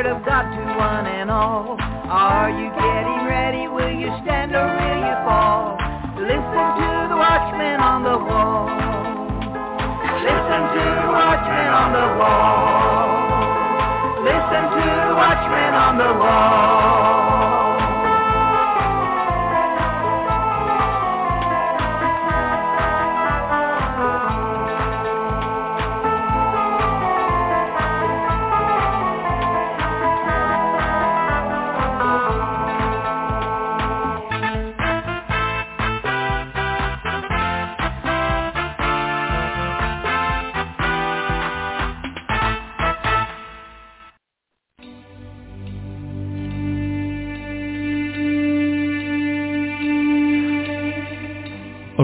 Word of God to one and all. Are you getting ready? Will you stand or will you fall? Listen to the watchman on the wall. Listen to the watchman on the wall. Listen to the watchman on the wall.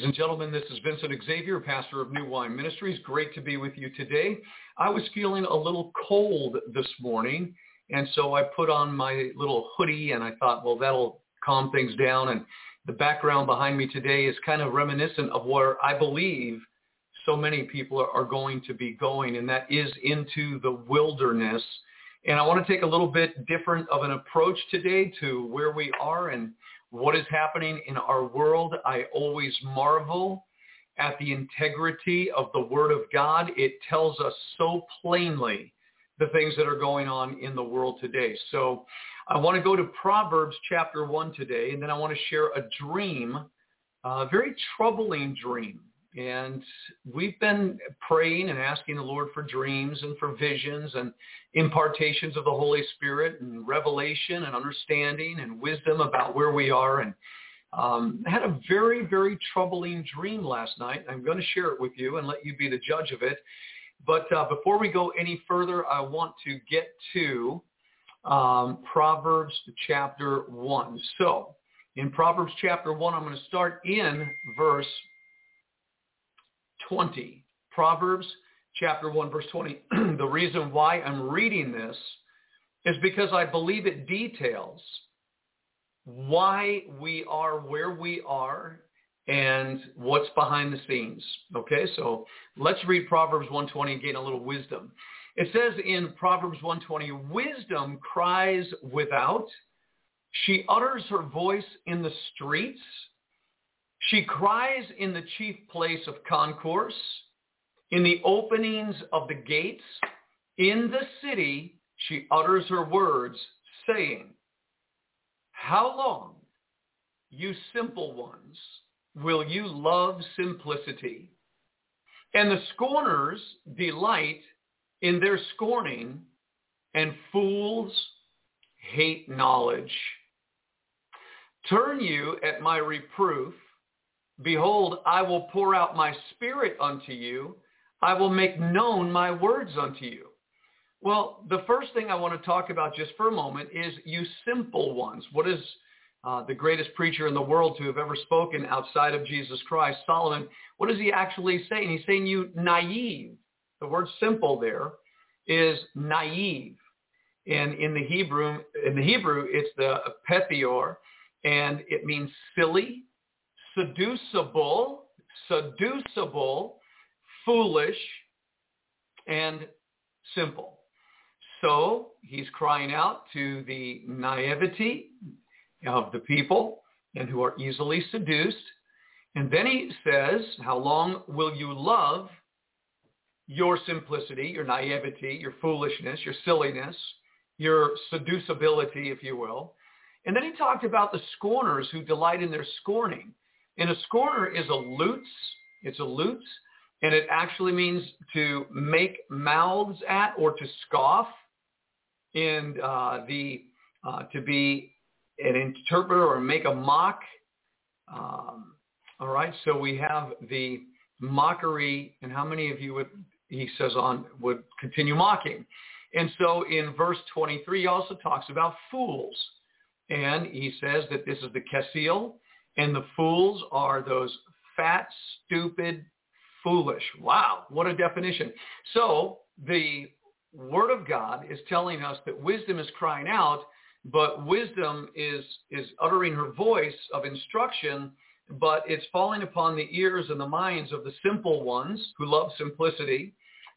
Ladies and gentlemen. This is Vincent Xavier, pastor of New Wine Ministries. Great to be with you today. I was feeling a little cold this morning, and so I put on my little hoodie, and I thought, well, that'll calm things down. And the background behind me today is kind of reminiscent of where I believe so many people are going to be going, and that is into the wilderness. And I want to take a little bit different of an approach today to where we are and what is happening in our world. I always marvel at the integrity of the Word of God. It tells us so plainly the things that are going on in the world today. So I want to go to Proverbs chapter 1 today, and then I want to share a dream, a very troubling dream. And we've been praying and asking the Lord for dreams and for visions and impartations of the Holy Spirit and revelation and understanding and wisdom about where we are. And um, I had a very, very troubling dream last night. I'm going to share it with you and let you be the judge of it. But uh, before we go any further, I want to get to um, Proverbs chapter 1. So in Proverbs chapter 1, I'm going to start in verse 20. Proverbs chapter 1, verse 20. the reason why I'm reading this is because I believe it details why we are where we are and what's behind the scenes. Okay, so let's read Proverbs 120 and gain a little wisdom. It says in Proverbs 120, wisdom cries without. She utters her voice in the streets. She cries in the chief place of concourse, in the openings of the gates. In the city, she utters her words, saying, How long, you simple ones, will you love simplicity? And the scorners delight in their scorning, and fools hate knowledge. Turn you at my reproof. Behold, I will pour out my spirit unto you. I will make known my words unto you. Well, the first thing I want to talk about just for a moment is you simple ones. What is uh, the greatest preacher in the world to have ever spoken outside of Jesus Christ, Solomon, what does he actually say? He's saying you naive. The word simple there is naive. And in the Hebrew, in the Hebrew, it's the pethior, and it means silly, seducible, seducible, foolish, and simple. So he's crying out to the naivety of the people and who are easily seduced. And then he says, how long will you love your simplicity, your naivety, your foolishness, your silliness, your seducibility, if you will. And then he talked about the scorners who delight in their scorning. And a scorner is a lutz. It's a lutz. And it actually means to make mouths at or to scoff. And uh, the uh, to be an interpreter or make a mock. Um, all right, so we have the mockery, and how many of you would, he says on, would continue mocking? And so in verse 23, he also talks about fools. And he says that this is the Kesil, and the fools are those fat, stupid, foolish. Wow, what a definition. So the Word of God is telling us that wisdom is crying out, but wisdom is, is uttering her voice of instruction, but it's falling upon the ears and the minds of the simple ones who love simplicity,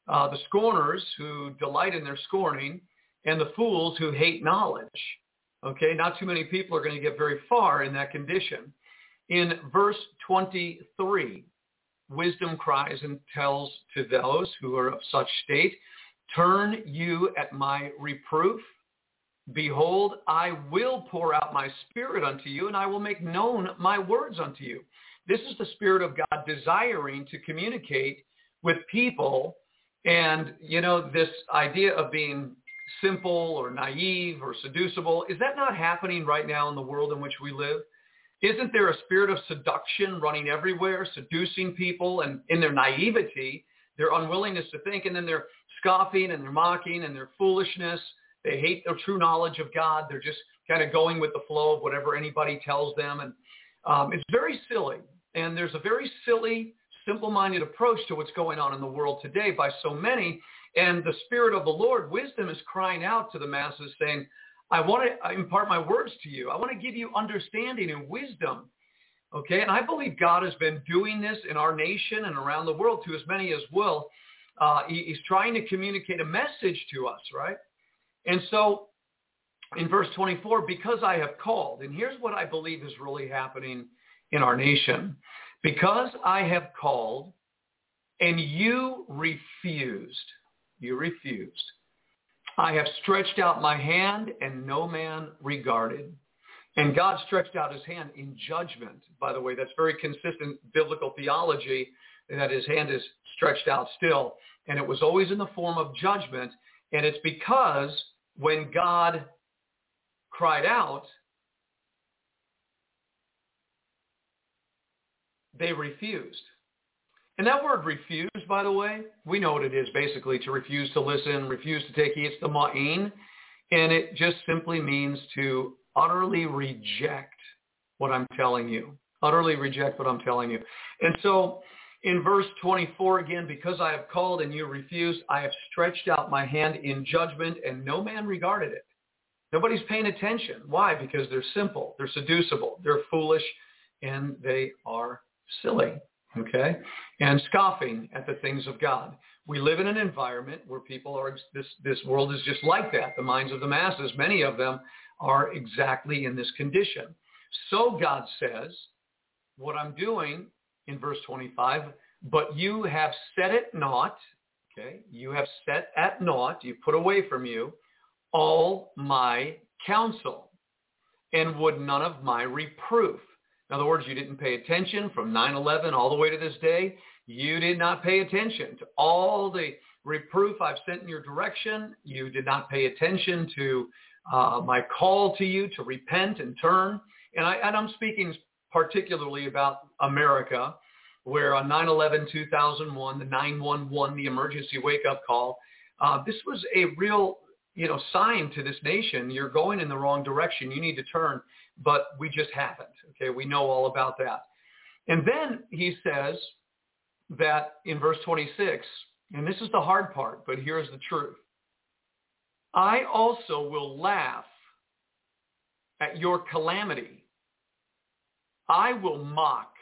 uh, the scorners who delight in their scorning, and the fools who hate knowledge. Okay, not too many people are going to get very far in that condition. In verse 23, wisdom cries and tells to those who are of such state, turn you at my reproof Behold, I will pour out my spirit unto you, and I will make known my words unto you. This is the Spirit of God desiring to communicate with people. And, you know, this idea of being simple or naive or seducible, is that not happening right now in the world in which we live? Isn't there a spirit of seduction running everywhere, seducing people and in their naivety, their unwillingness to think, and then they're scoffing and they're mocking and their foolishness they hate the true knowledge of God. They're just kind of going with the flow of whatever anybody tells them. And um, it's very silly. And there's a very silly, simple-minded approach to what's going on in the world today by so many. And the Spirit of the Lord, wisdom, is crying out to the masses saying, I want to impart my words to you. I want to give you understanding and wisdom. Okay, and I believe God has been doing this in our nation and around the world to as many as will. Uh, he, he's trying to communicate a message to us, right? And so in verse 24, because I have called, and here's what I believe is really happening in our nation. Because I have called and you refused, you refused. I have stretched out my hand and no man regarded. And God stretched out his hand in judgment. By the way, that's very consistent biblical theology that his hand is stretched out still. And it was always in the form of judgment. And it's because when God cried out, they refused. And that word refuse, by the way, we know what it is basically, to refuse to listen, refuse to take heed. It's the ma'in. And it just simply means to utterly reject what I'm telling you. Utterly reject what I'm telling you. And so in verse 24 again, because I have called and you refused, I have stretched out my hand in judgment and no man regarded it. Nobody's paying attention. Why? Because they're simple, they're seducible, they're foolish, and they are silly. Okay? And scoffing at the things of God. We live in an environment where people are, this, this world is just like that. The minds of the masses, many of them are exactly in this condition. So God says, what I'm doing in verse 25, but you have set it not, okay, you have set at naught, you put away from you all my counsel and would none of my reproof. In other words, you didn't pay attention from 9-11 all the way to this day. You did not pay attention to all the reproof I've sent in your direction. You did not pay attention to uh, my call to you to repent and turn. And, I, and I'm speaking particularly about America, where on 9-11-2001, the 911, the emergency wake-up call, Uh, this was a real, you know, sign to this nation. You're going in the wrong direction. You need to turn. But we just haven't. Okay, we know all about that. And then he says that in verse 26, and this is the hard part, but here's the truth. I also will laugh at your calamity. I will mock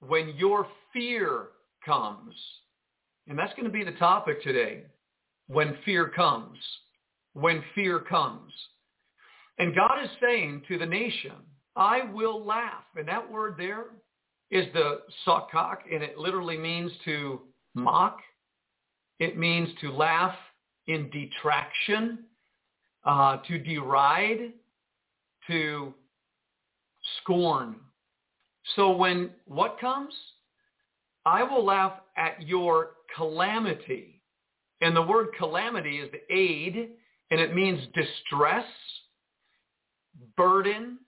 when your fear comes. And that's going to be the topic today. When fear comes. When fear comes. And God is saying to the nation, I will laugh. And that word there is the sakak, and it literally means to mock. It means to laugh in detraction, uh, to deride, to scorn. So when what comes? I will laugh at your calamity. And the word calamity is the aid, and it means distress, burden.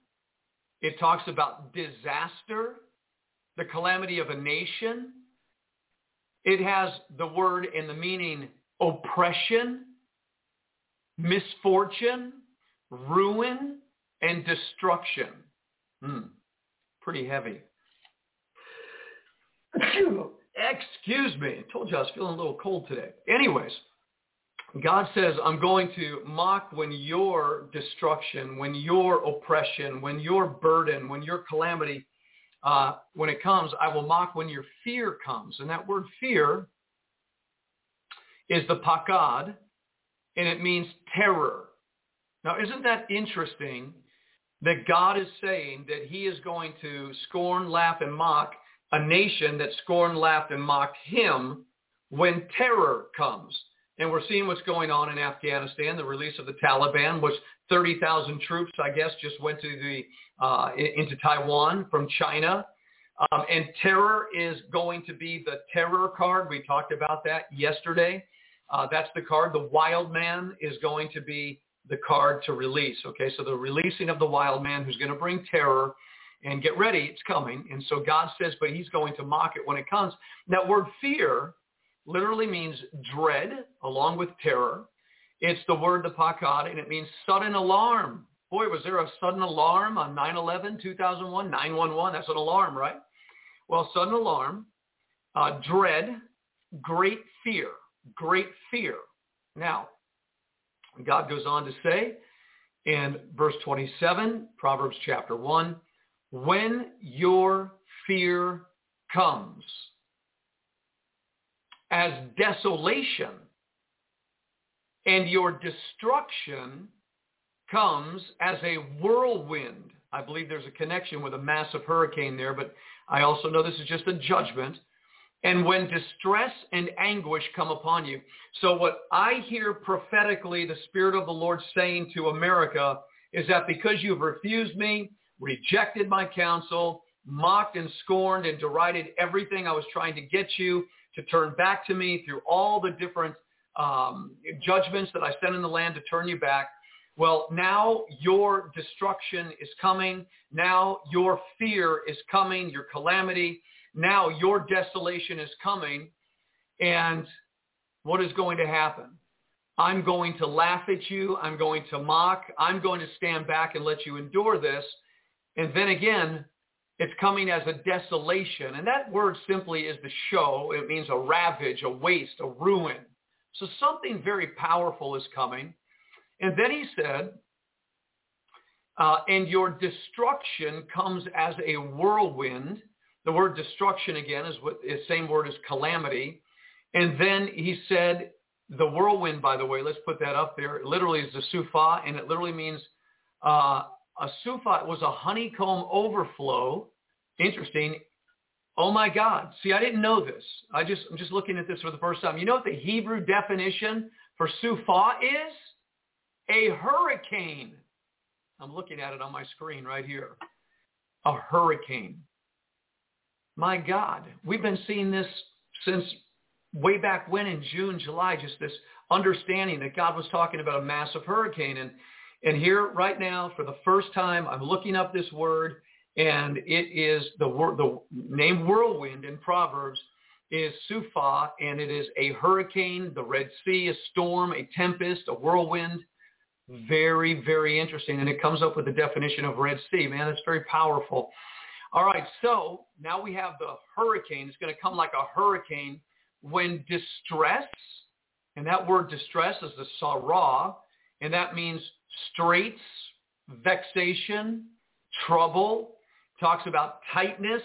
It talks about disaster, the calamity of a nation. It has the word in the meaning oppression, misfortune, ruin, and destruction. Hmm. Pretty heavy. Excuse me. I told you I was feeling a little cold today. Anyways, God says, I'm going to mock when your destruction, when your oppression, when your burden, when your calamity, uh, when it comes, I will mock when your fear comes. And that word fear is the pakad, and it means terror. Now, isn't that interesting that God is saying that he is going to scorn, laugh, and mock a nation that scorned, laughed, and mocked him when terror comes. And we're seeing what's going on in Afghanistan, the release of the Taliban, which 30,000 troops, I guess, just went to the uh, into Taiwan from China. Um, and terror is going to be the terror card. We talked about that yesterday. Uh, that's the card. The wild man is going to be the card to release. Okay, so the releasing of the wild man who's going to bring terror and get ready, it's coming. And so God says, but he's going to mock it when it comes. That word fear literally means dread along with terror. It's the word the pakad, and it means sudden alarm. Boy, was there a sudden alarm on 9-11, 2001, 911? That's an alarm, right? Well, sudden alarm, uh, dread, great fear, great fear. Now, God goes on to say in verse 27, Proverbs chapter 1, when your fear comes as desolation and your destruction comes as a whirlwind. I believe there's a connection with a massive hurricane there, but I also know this is just a judgment. And when distress and anguish come upon you. So what I hear prophetically the Spirit of the Lord saying to America is that because you've refused me, rejected my counsel, mocked and scorned and derided everything I was trying to get you to turn back to me through all the different um, judgments that I sent in the land to turn you back. Well, now your destruction is coming. Now your fear is coming, your calamity. Now your desolation is coming. And what is going to happen? I'm going to laugh at you. I'm going to mock. I'm going to stand back and let you endure this. And then again, it's coming as a desolation. And that word simply is the show. It means a ravage, a waste, a ruin. So something very powerful is coming. And then he said, uh, and your destruction comes as a whirlwind. The word destruction again is the same word as calamity. And then he said, the whirlwind, by the way, let's put that up there. It literally is the sufa, and it literally means uh, a sufa was a honeycomb overflow. Interesting. Oh my God. See, I didn't know this. I just, I'm just looking at this for the first time. You know what the Hebrew definition for sufa is? A hurricane. I'm looking at it on my screen right here. A hurricane. My God. We've been seeing this since way back when in June, July, just this understanding that God was talking about a massive hurricane. And and here right now, for the first time, I'm looking up this word, and it is the word, the name whirlwind in Proverbs is Sufa, and it is a hurricane, the Red Sea, a storm, a tempest, a whirlwind. Very, very interesting. And it comes up with the definition of Red Sea. Man, it's very powerful. All right, so now we have the hurricane. It's going to come like a hurricane when distress, and that word distress is the sarah, and that means straits, vexation, trouble, talks about tightness,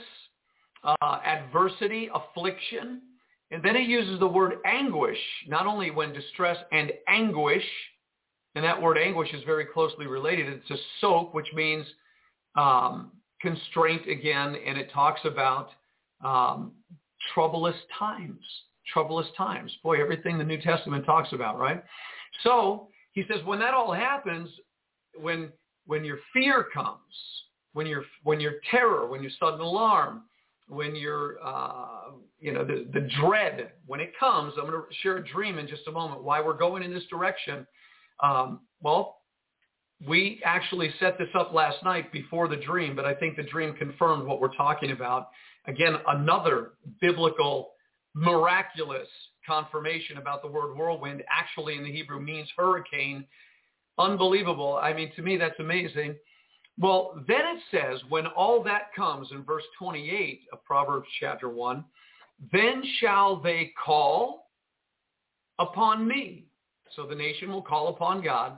uh, adversity, affliction. And then it uses the word anguish, not only when distress and anguish, and that word anguish is very closely related. It's a soak, which means um, constraint again, and it talks about um, troublous times. Troublous times. Boy, everything the New Testament talks about, right? So he says when that all happens, when when your fear comes, when your when your terror, when your sudden alarm, when your uh, you know the the dread when it comes. I'm going to share a dream in just a moment. Why we're going in this direction. Um, well, we actually set this up last night before the dream, but I think the dream confirmed what we're talking about. Again, another biblical, miraculous confirmation about the word whirlwind actually in the Hebrew means hurricane. Unbelievable. I mean, to me, that's amazing. Well, then it says, when all that comes in verse 28 of Proverbs chapter 1, then shall they call upon me. So the nation will call upon God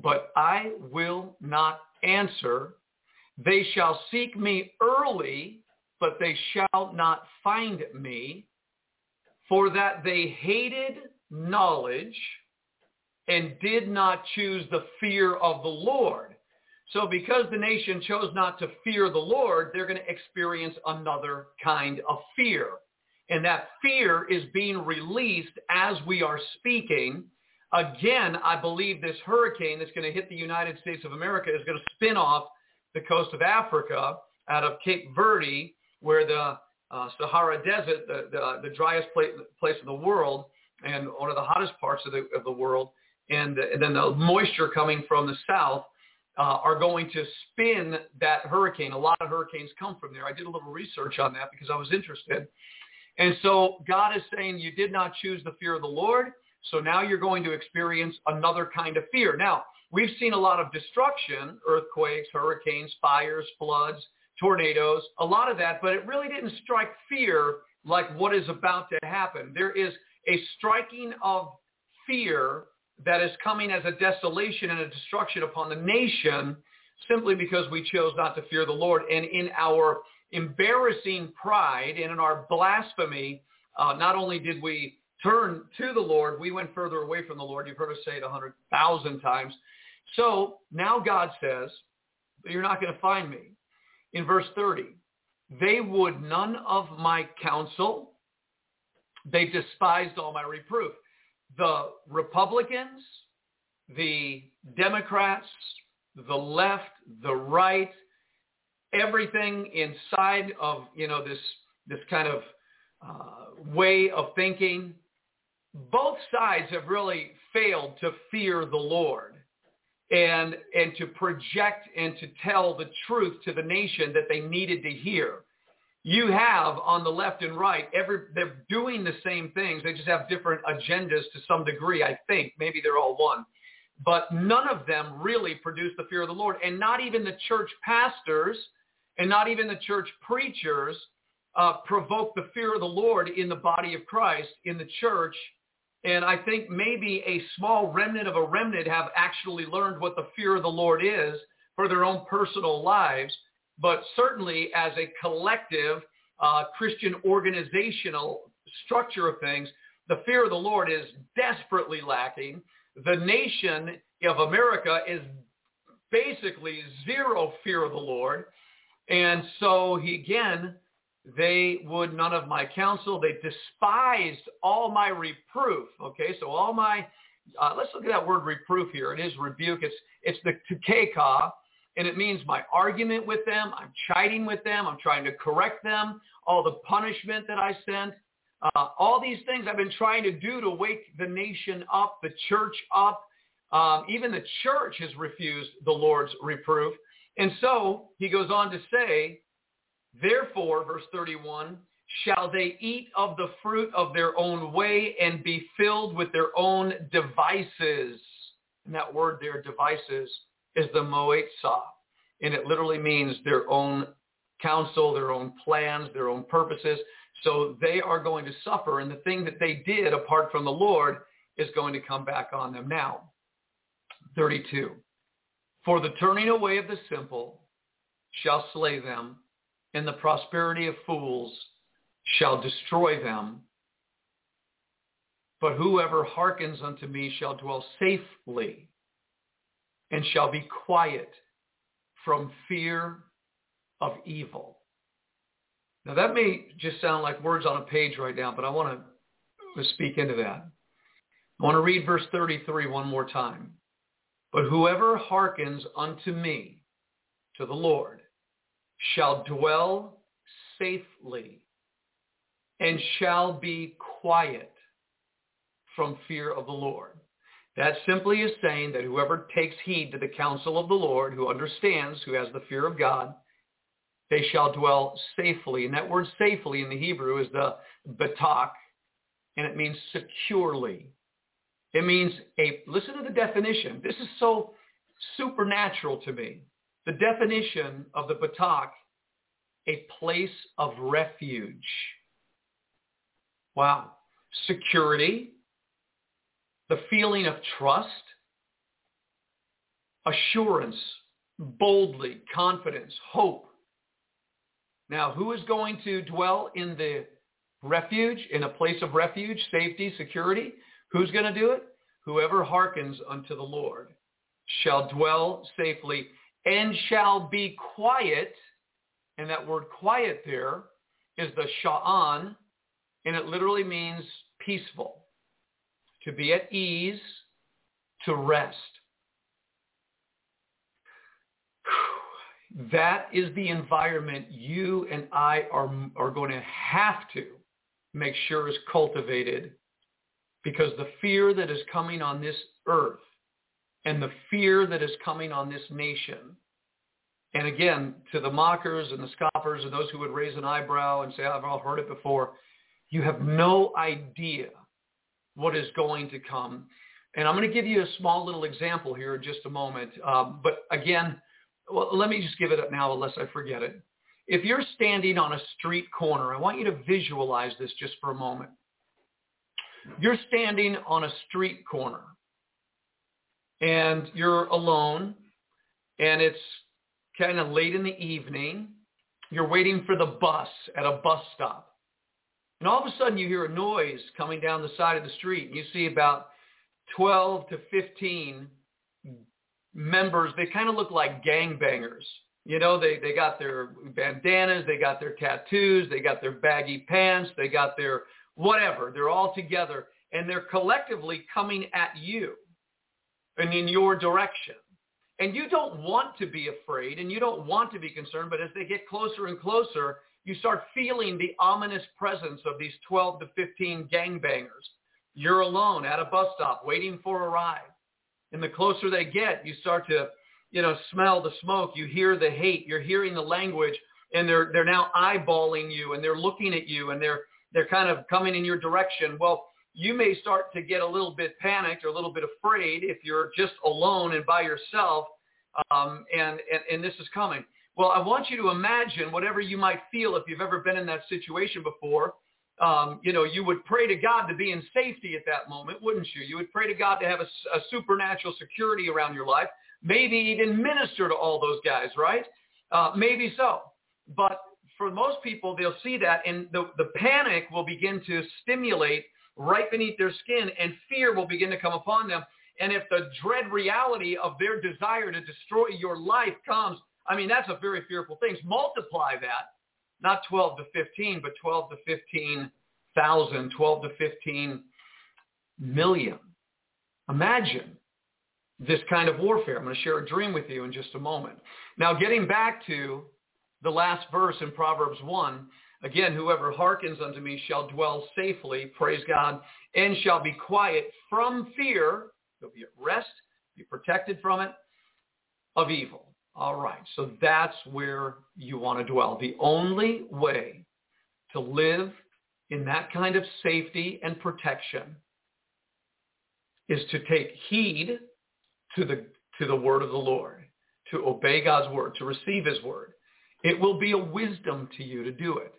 but I will not answer. They shall seek me early, but they shall not find me, for that they hated knowledge and did not choose the fear of the Lord. So because the nation chose not to fear the Lord, they're going to experience another kind of fear. And that fear is being released as we are speaking Again, I believe this hurricane that's going to hit the United States of America is going to spin off the coast of Africa out of Cape Verde, where the uh, Sahara Desert, the, the, the driest place, place in the world and one of the hottest parts of the, of the world, and, and then the moisture coming from the south uh, are going to spin that hurricane. A lot of hurricanes come from there. I did a little research on that because I was interested. And so God is saying you did not choose the fear of the Lord. So now you're going to experience another kind of fear. Now, we've seen a lot of destruction, earthquakes, hurricanes, fires, floods, tornadoes, a lot of that, but it really didn't strike fear like what is about to happen. There is a striking of fear that is coming as a desolation and a destruction upon the nation simply because we chose not to fear the Lord. And in our embarrassing pride and in our blasphemy, uh, not only did we turn to the Lord, we went further away from the Lord. You've heard us say it a hundred thousand times. So now God says, you're not going to find me. In verse 30, they would none of my counsel. They despised all my reproof. The Republicans, the Democrats, the left, the right, everything inside of, you know, this, this kind of uh, way of thinking both sides have really failed to fear the Lord and and to project and to tell the truth to the nation that they needed to hear. You have on the left and right, every they're doing the same things. They just have different agendas to some degree, I think. Maybe they're all one. But none of them really produce the fear of the Lord. And not even the church pastors and not even the church preachers uh, provoke the fear of the Lord in the body of Christ, in the church, and I think maybe a small remnant of a remnant have actually learned what the fear of the Lord is for their own personal lives. But certainly as a collective uh, Christian organizational structure of things, the fear of the Lord is desperately lacking. The nation of America is basically zero fear of the Lord. And so he again they would none of my counsel. They despised all my reproof. Okay, so all my, uh, let's look at that word reproof here. It is rebuke. It's, it's the tukeka, and it means my argument with them. I'm chiding with them. I'm trying to correct them. All the punishment that I sent. Uh, all these things I've been trying to do to wake the nation up, the church up. Um, even the church has refused the Lord's reproof. And so he goes on to say, Therefore, verse 31, shall they eat of the fruit of their own way and be filled with their own devices. And that word there, devices, is the moetzah. And it literally means their own counsel, their own plans, their own purposes. So they are going to suffer. And the thing that they did apart from the Lord is going to come back on them now. 32. For the turning away of the simple shall slay them, and the prosperity of fools shall destroy them. But whoever hearkens unto me shall dwell safely and shall be quiet from fear of evil. Now that may just sound like words on a page right now, but I want to speak into that. I want to read verse 33 one more time. But whoever hearkens unto me, to the Lord, shall dwell safely and shall be quiet from fear of the Lord. That simply is saying that whoever takes heed to the counsel of the Lord, who understands, who has the fear of God, they shall dwell safely. And that word safely in the Hebrew is the batak, and it means securely. It means a, listen to the definition. This is so supernatural to me. The definition of the batak, a place of refuge. Wow. Security, the feeling of trust, assurance, boldly, confidence, hope. Now, who is going to dwell in the refuge, in a place of refuge, safety, security? Who's going to do it? Whoever hearkens unto the Lord shall dwell safely and shall be quiet. And that word quiet there is the sha'an, and it literally means peaceful, to be at ease, to rest. That is the environment you and I are, are going to have to make sure is cultivated because the fear that is coming on this earth and the fear that is coming on this nation, and again, to the mockers and the scoffers and those who would raise an eyebrow and say, I've all heard it before, you have no idea what is going to come. And I'm going to give you a small little example here in just a moment. Um, but again, well, let me just give it up now unless I forget it. If you're standing on a street corner, I want you to visualize this just for a moment. You're standing on a street corner and you're alone and it's kind of late in the evening. You're waiting for the bus at a bus stop. And all of a sudden you hear a noise coming down the side of the street. And you see about 12 to 15 members. They kind of look like gangbangers. You know, they, they got their bandanas, they got their tattoos, they got their baggy pants, they got their whatever. They're all together and they're collectively coming at you and in your direction. And you don't want to be afraid and you don't want to be concerned, but as they get closer and closer, you start feeling the ominous presence of these 12 to 15 gangbangers. You're alone at a bus stop waiting for a ride. And the closer they get, you start to, you know, smell the smoke. You hear the hate. You're hearing the language and they're, they're now eyeballing you and they're looking at you and they're, they're kind of coming in your direction. Well, you may start to get a little bit panicked or a little bit afraid if you're just alone and by yourself um, and, and, and this is coming. Well, I want you to imagine whatever you might feel if you've ever been in that situation before. Um, you know, you would pray to God to be in safety at that moment, wouldn't you? You would pray to God to have a, a supernatural security around your life, maybe even minister to all those guys, right? Uh, maybe so. But for most people, they'll see that and the, the panic will begin to stimulate right beneath their skin and fear will begin to come upon them. And if the dread reality of their desire to destroy your life comes, I mean, that's a very fearful thing. Multiply that, not 12 to 15, but 12 to 15,000, 12 to 15 million. Imagine this kind of warfare. I'm going to share a dream with you in just a moment. Now, getting back to the last verse in Proverbs 1, again, whoever hearkens unto me shall dwell safely, praise God, and shall be quiet from fear. He'll be at rest, be protected from it, of evil. All right, so that's where you want to dwell. The only way to live in that kind of safety and protection is to take heed to the, to the word of the Lord, to obey God's word, to receive his word. It will be a wisdom to you to do it.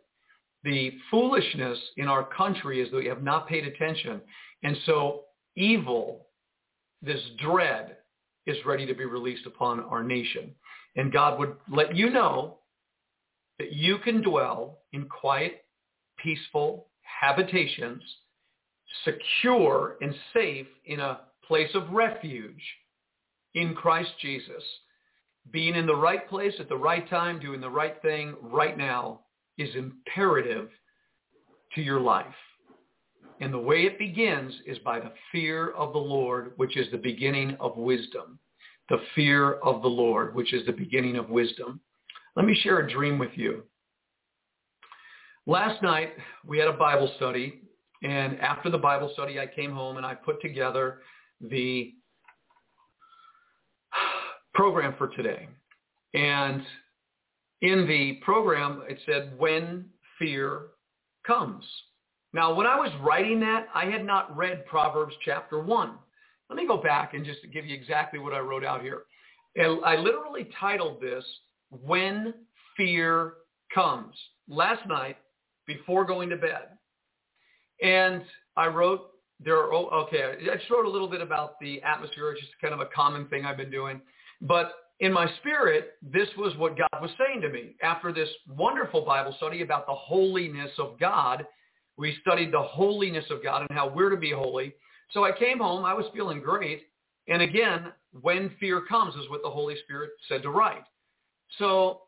The foolishness in our country is that we have not paid attention. And so evil, this dread, is ready to be released upon our nation. And God would let you know that you can dwell in quiet, peaceful habitations, secure and safe in a place of refuge in Christ Jesus. Being in the right place at the right time, doing the right thing right now is imperative to your life. And the way it begins is by the fear of the Lord, which is the beginning of wisdom. The fear of the Lord, which is the beginning of wisdom. Let me share a dream with you. Last night, we had a Bible study, and after the Bible study, I came home and I put together the program for today. And in the program, it said, when fear comes. Now, when I was writing that, I had not read Proverbs chapter 1. Let me go back and just give you exactly what I wrote out here. I literally titled this, When Fear Comes. Last night, before going to bed. And I wrote, there are, oh, okay, I just wrote a little bit about the atmosphere. Just kind of a common thing I've been doing. But in my spirit, this was what God was saying to me. After this wonderful Bible study about the holiness of God, we studied the holiness of God and how we're to be holy. So I came home. I was feeling great. And again, when fear comes is what the Holy Spirit said to write. So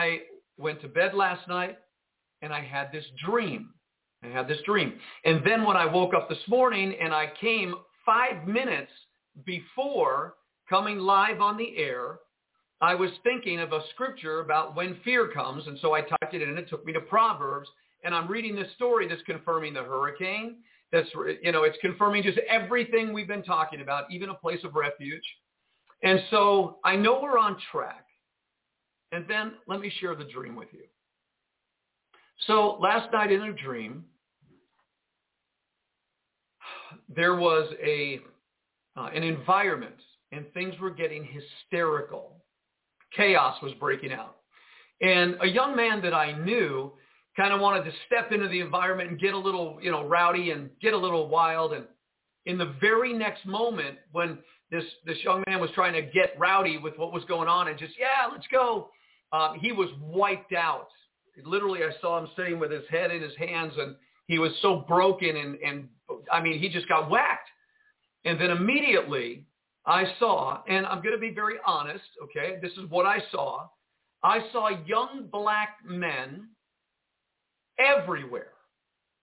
I went to bed last night and I had this dream. I had this dream. And then when I woke up this morning and I came five minutes before coming live on the air, I was thinking of a scripture about when fear comes. And so I typed it in and it took me to Proverbs. And I'm reading this story that's confirming the hurricane. That's, you know, it's confirming just everything we've been talking about, even a place of refuge. And so I know we're on track. And then let me share the dream with you. So last night in a dream, there was a uh, an environment and things were getting hysterical. Chaos was breaking out. And a young man that I knew kind of wanted to step into the environment and get a little, you know, rowdy and get a little wild. And in the very next moment when this, this young man was trying to get rowdy with what was going on and just, yeah, let's go, um, he was wiped out literally I saw him sitting with his head in his hands and he was so broken and, and I mean, he just got whacked. And then immediately I saw, and I'm going to be very honest, okay, this is what I saw. I saw young black men everywhere.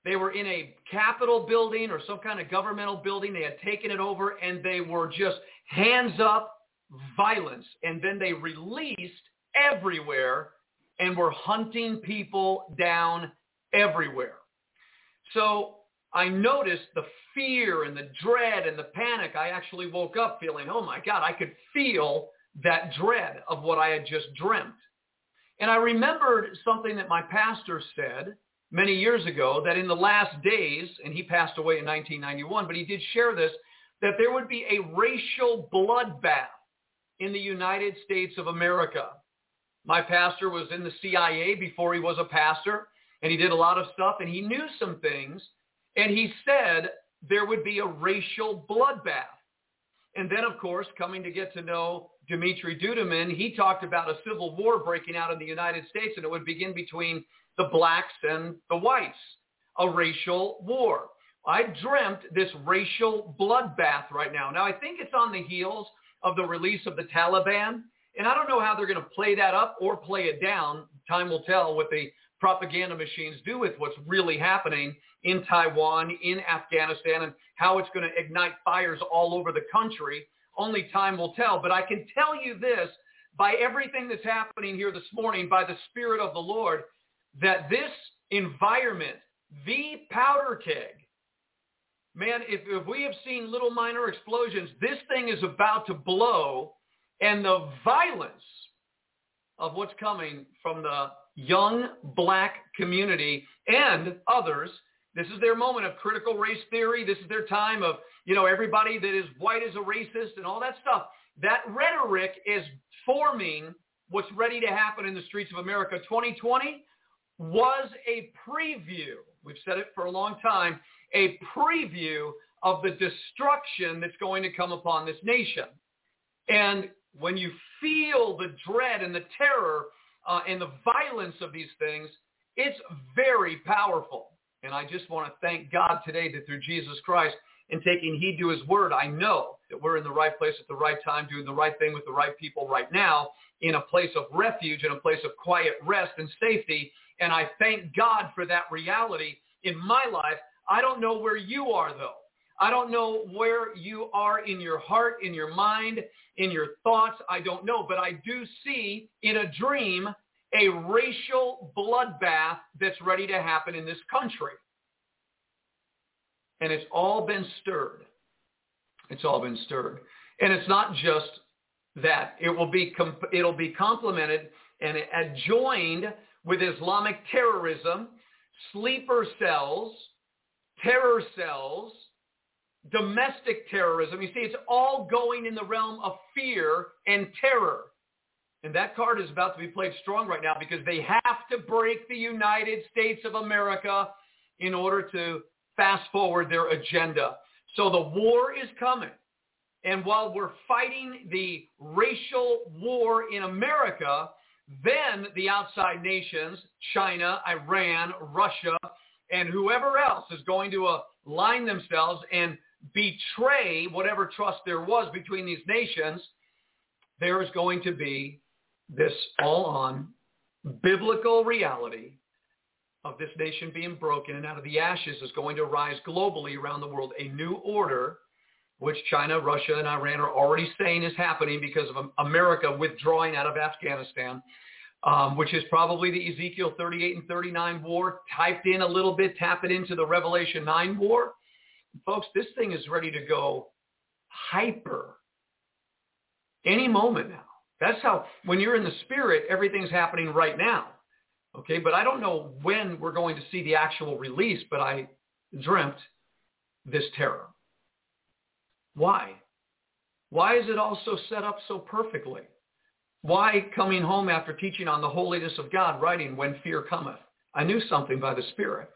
They were in a Capitol building or some kind of governmental building. They had taken it over and they were just hands up violence. And then they released everywhere and were hunting people down everywhere. So I noticed the fear and the dread and the panic. I actually woke up feeling, oh my God, I could feel that dread of what I had just dreamt. And I remembered something that my pastor said many years ago that in the last days, and he passed away in 1991, but he did share this, that there would be a racial bloodbath in the United States of America. My pastor was in the CIA before he was a pastor, and he did a lot of stuff, and he knew some things, and he said there would be a racial bloodbath. And then, of course, coming to get to know Dumitru Duduman, he talked about a civil war breaking out in the United States, and it would begin between the blacks and the whites, a racial war. I dreamt this racial bloodbath right now. Now, I think it's on the heels of the release of the Taliban and I don't know how they're going to play that up or play it down. Time will tell what the propaganda machines do with what's really happening in Taiwan, in Afghanistan, and how it's going to ignite fires all over the country. Only time will tell. But I can tell you this, by everything that's happening here this morning, by the Spirit of the Lord, that this environment, the powder keg, man, if, if we have seen little minor explosions, this thing is about to blow and the violence of what's coming from the young black community and others. This is their moment of critical race theory. This is their time of, you know, everybody that is white is a racist and all that stuff. That rhetoric is forming what's ready to happen in the streets of America. 2020 was a preview. We've said it for a long time, a preview of the destruction that's going to come upon this nation. And when you feel the dread and the terror uh, and the violence of these things, it's very powerful. And I just want to thank God today that through Jesus Christ and taking heed to his word, I know that we're in the right place at the right time, doing the right thing with the right people right now, in a place of refuge, in a place of quiet rest and safety. And I thank God for that reality in my life. I don't know where you are, though. I don't know where you are in your heart, in your mind, in your thoughts. I don't know. But I do see in a dream a racial bloodbath that's ready to happen in this country. And it's all been stirred. It's all been stirred. And it's not just that. It will be, comp- it'll be complemented and adjoined with Islamic terrorism, sleeper cells, terror cells, domestic terrorism. You see, it's all going in the realm of fear and terror. And that card is about to be played strong right now because they have to break the United States of America in order to fast forward their agenda. So the war is coming. And while we're fighting the racial war in America, then the outside nations, China, Iran, Russia, and whoever else is going to align themselves and betray whatever trust there was between these nations, there is going to be this all-on biblical reality of this nation being broken and out of the ashes is going to rise globally around the world a new order which China, Russia, and Iran are already saying is happening because of America withdrawing out of Afghanistan, um, which is probably the Ezekiel 38 and 39 war, typed in a little bit, tap it into the Revelation 9 war. Folks, this thing is ready to go hyper any moment now. That's how, when you're in the spirit, everything's happening right now. Okay, but I don't know when we're going to see the actual release, but I dreamt this terror. Why? Why is it all so set up so perfectly? Why coming home after teaching on the holiness of God, writing when fear cometh? I knew something by the Spirit.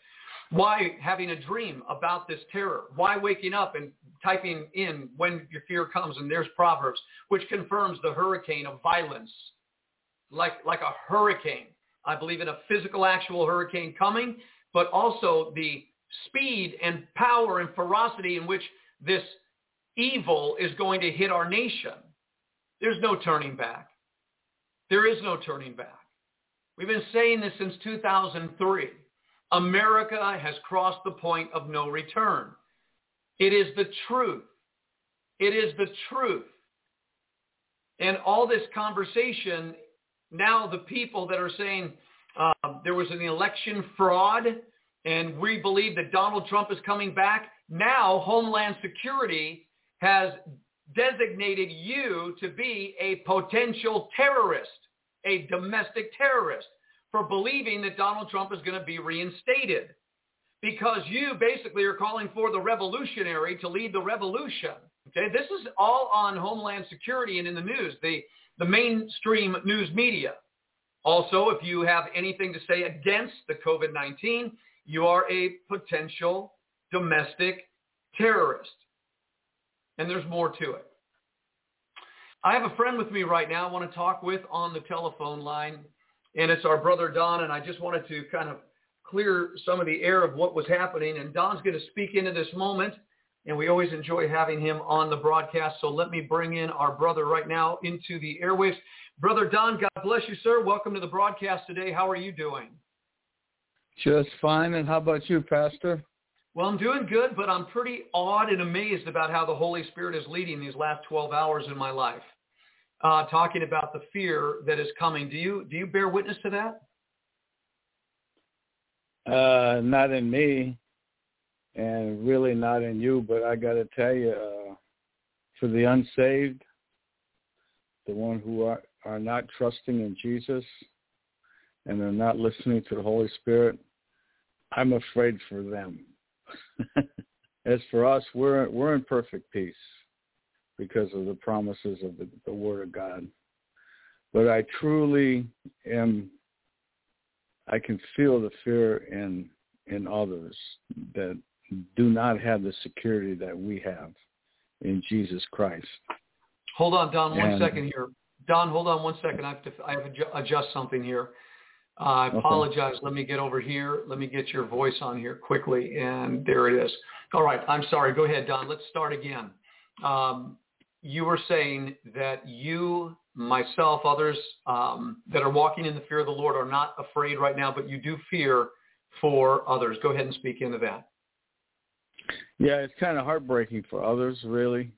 Why having a dream about this terror? Why waking up and typing in when your fear comes and there's Proverbs, which confirms the hurricane of violence, like, like a hurricane. I believe in a physical, actual hurricane coming, but also the speed and power and ferocity in which this evil is going to hit our nation. There's no turning back. There is no turning back. We've been saying this since 2003. America has crossed the point of no return. It is the truth. It is the truth. And all this conversation, now the people that are saying uh, there was an election fraud and we believe that Donald Trump is coming back, now Homeland Security has designated you to be a potential terrorist, a domestic terrorist, for believing that Donald Trump is going to be reinstated. Because you basically are calling for the revolutionary to lead the revolution. Okay, this is all on Homeland Security and in the news, the, the mainstream news media. Also, if you have anything to say against the COVID-19, you are a potential domestic terrorist and there's more to it. I have a friend with me right now I want to talk with on the telephone line, and it's our brother Don, and I just wanted to kind of clear some of the air of what was happening, and Don's going to speak into this moment, and we always enjoy having him on the broadcast, so let me bring in our brother right now into the airwaves. Brother Don, God bless you, sir. Welcome to the broadcast today. How are you doing? Just fine, and how about you, Pastor? Well, I'm doing good, but I'm pretty awed and amazed about how the Holy Spirit is leading these last 12 hours in my life, uh, talking about the fear that is coming. Do you do you bear witness to that? Uh, not in me, and really not in you. But I got to tell you, uh, for the unsaved, the one who are are not trusting in Jesus, and they're not listening to the Holy Spirit, I'm afraid for them. As for us, we're we're in perfect peace because of the promises of the, the Word of God. But I truly am. I can feel the fear in in others that do not have the security that we have in Jesus Christ. Hold on, Don, one And- second here. Don, hold on one second. I have to I have to adjust something here. Uh, I Okay. apologize. Let me get over here. Let me get your voice on here quickly, and there it is. All right. I'm sorry. Go ahead, Don. Let's start again. Um, you were saying that you, myself, others um, that are walking in the fear of the Lord are not afraid right now, but you do fear for others. Go ahead and speak into that. Yeah, it's kind of heartbreaking for others, really,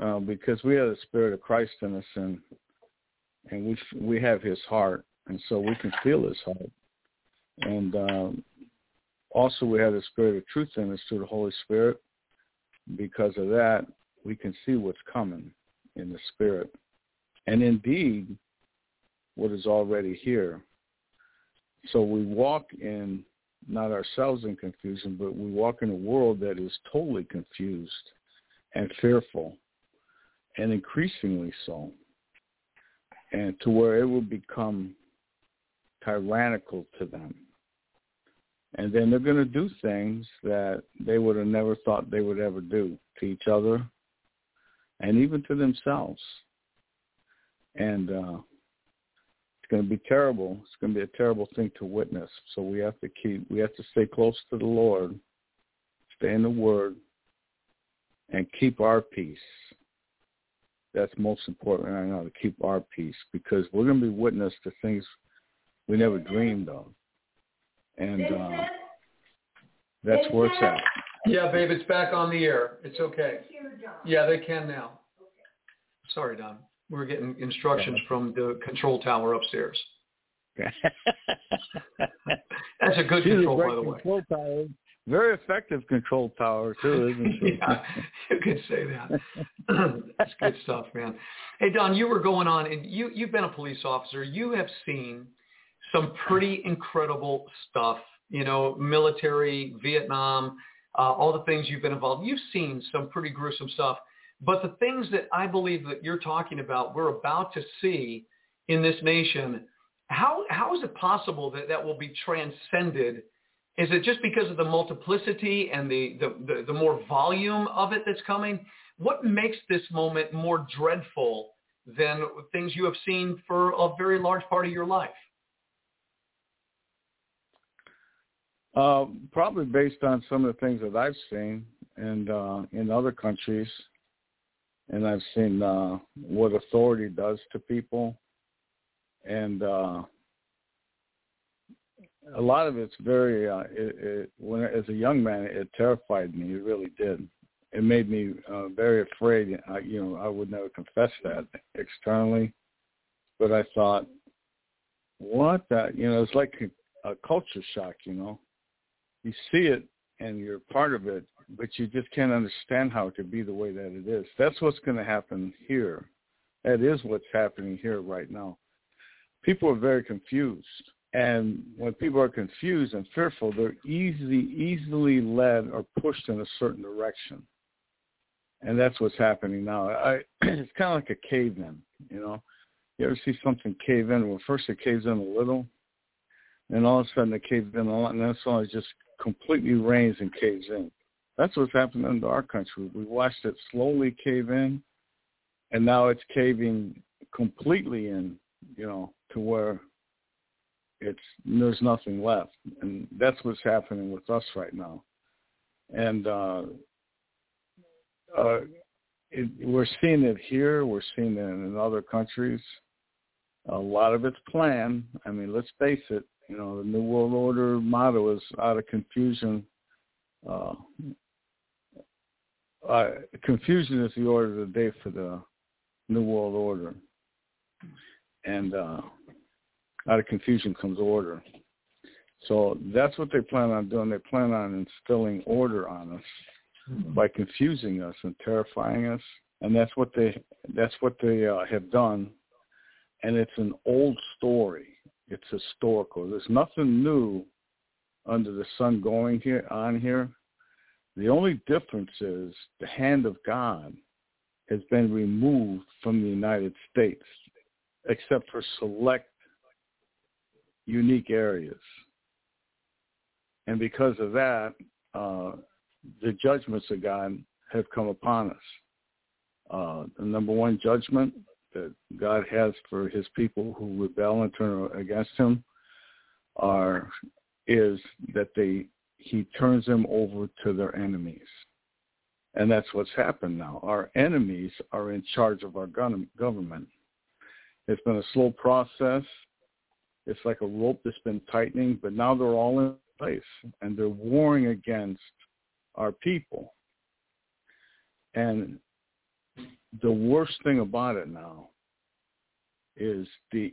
uh, because we have the Spirit of Christ in us, and and we we have His heart, and so we can feel His heart, and um, also we have the Spirit of truth in us through the Holy Spirit. Because of that, we can see what's coming in the Spirit, and indeed, what is already here. So we walk in not ourselves in confusion, but we walk in a world that is totally confused and fearful and increasingly so. And to where it will become tyrannical to them. And then they're going to do things that they would have never thought they would ever do to each other and even to themselves. And uh, it's going to be terrible. It's going to be a terrible thing to witness. So we have to keep, we have to stay close to the Lord, stay in the Word, and keep our peace. That's most important right now, to keep our peace, because we're going to be witness to things we never dreamed of. And uh, that's it's at. Yeah, babe, it's back on the air. It's okay. Yeah, they can now. Sorry, Don. We're getting instructions from the control tower upstairs. That's a good She's control, great by the way. control tower. Very effective control tower too, isn't she? yeah, you could say that. That's good stuff, man. Hey, Don, you were going on, and you you've been a police officer. You have seen some pretty incredible stuff. You know, military, Vietnam, uh, all the things you've been involved. You've seen some pretty gruesome stuff. But the things that I believe that you're talking about, we're about to see in this nation. How how is it possible that that will be transcended? Is it just because of the multiplicity and the, the, the, the more volume of it that's coming? What makes this moment more dreadful than things you have seen for a very large part of your life? Uh, probably based on some of the things that I've seen and uh, in other countries, and I've seen uh, what authority does to people, and uh, a lot of it's very. Uh, it, it, when as a young man, it terrified me. It really did. It made me uh, very afraid. I, you know, I would never confess that externally, but I thought, what? That you know, it's like a, a culture shock. You know, you see it and you're part of it, but you just can't understand how it could be the way that it is. That's what's going to happen here. That is what's happening here right now. People are very confused. And when people are confused and fearful, they're easily, easily led or pushed in a certain direction. And that's what's happening now. I, it's kind of like a cave in, you know. You ever see something cave in? Well, first it caves in a little, and all of a sudden it caves in a lot, and then all it just completely rains and caves in. That's what's happening to our country. We watched it slowly cave in, and now it's caving completely in, you know, to where it's there's nothing left, and that's what's happening with us right now. And uh, uh, it, we're seeing it here. We're seeing it in other countries. A lot of it's planned. I mean, let's face it. You know, the New World Order motto is out of confusion. Uh, uh, confusion is the order of the day for the New World Order. And uh, out of confusion comes order. So that's what they plan on doing. They plan on instilling order on us by confusing us and terrifying us. And that's what they that's what they uh, have done. And it's an old story It's historical. There's nothing new under the sun going here on here. The only difference is the hand of God has been removed from the United States, except for select unique areas. And because of that, uh, the judgments of God have come upon us. Uh, the number one judgment that God has for his people who rebel and turn against him are is that they he turns them over to their enemies. And that's what's happened now. Our enemies are in charge of our government. It's been a slow process. It's like a rope that's been tightening, but now they're all in place and they're warring against our people. And the worst thing about it now is the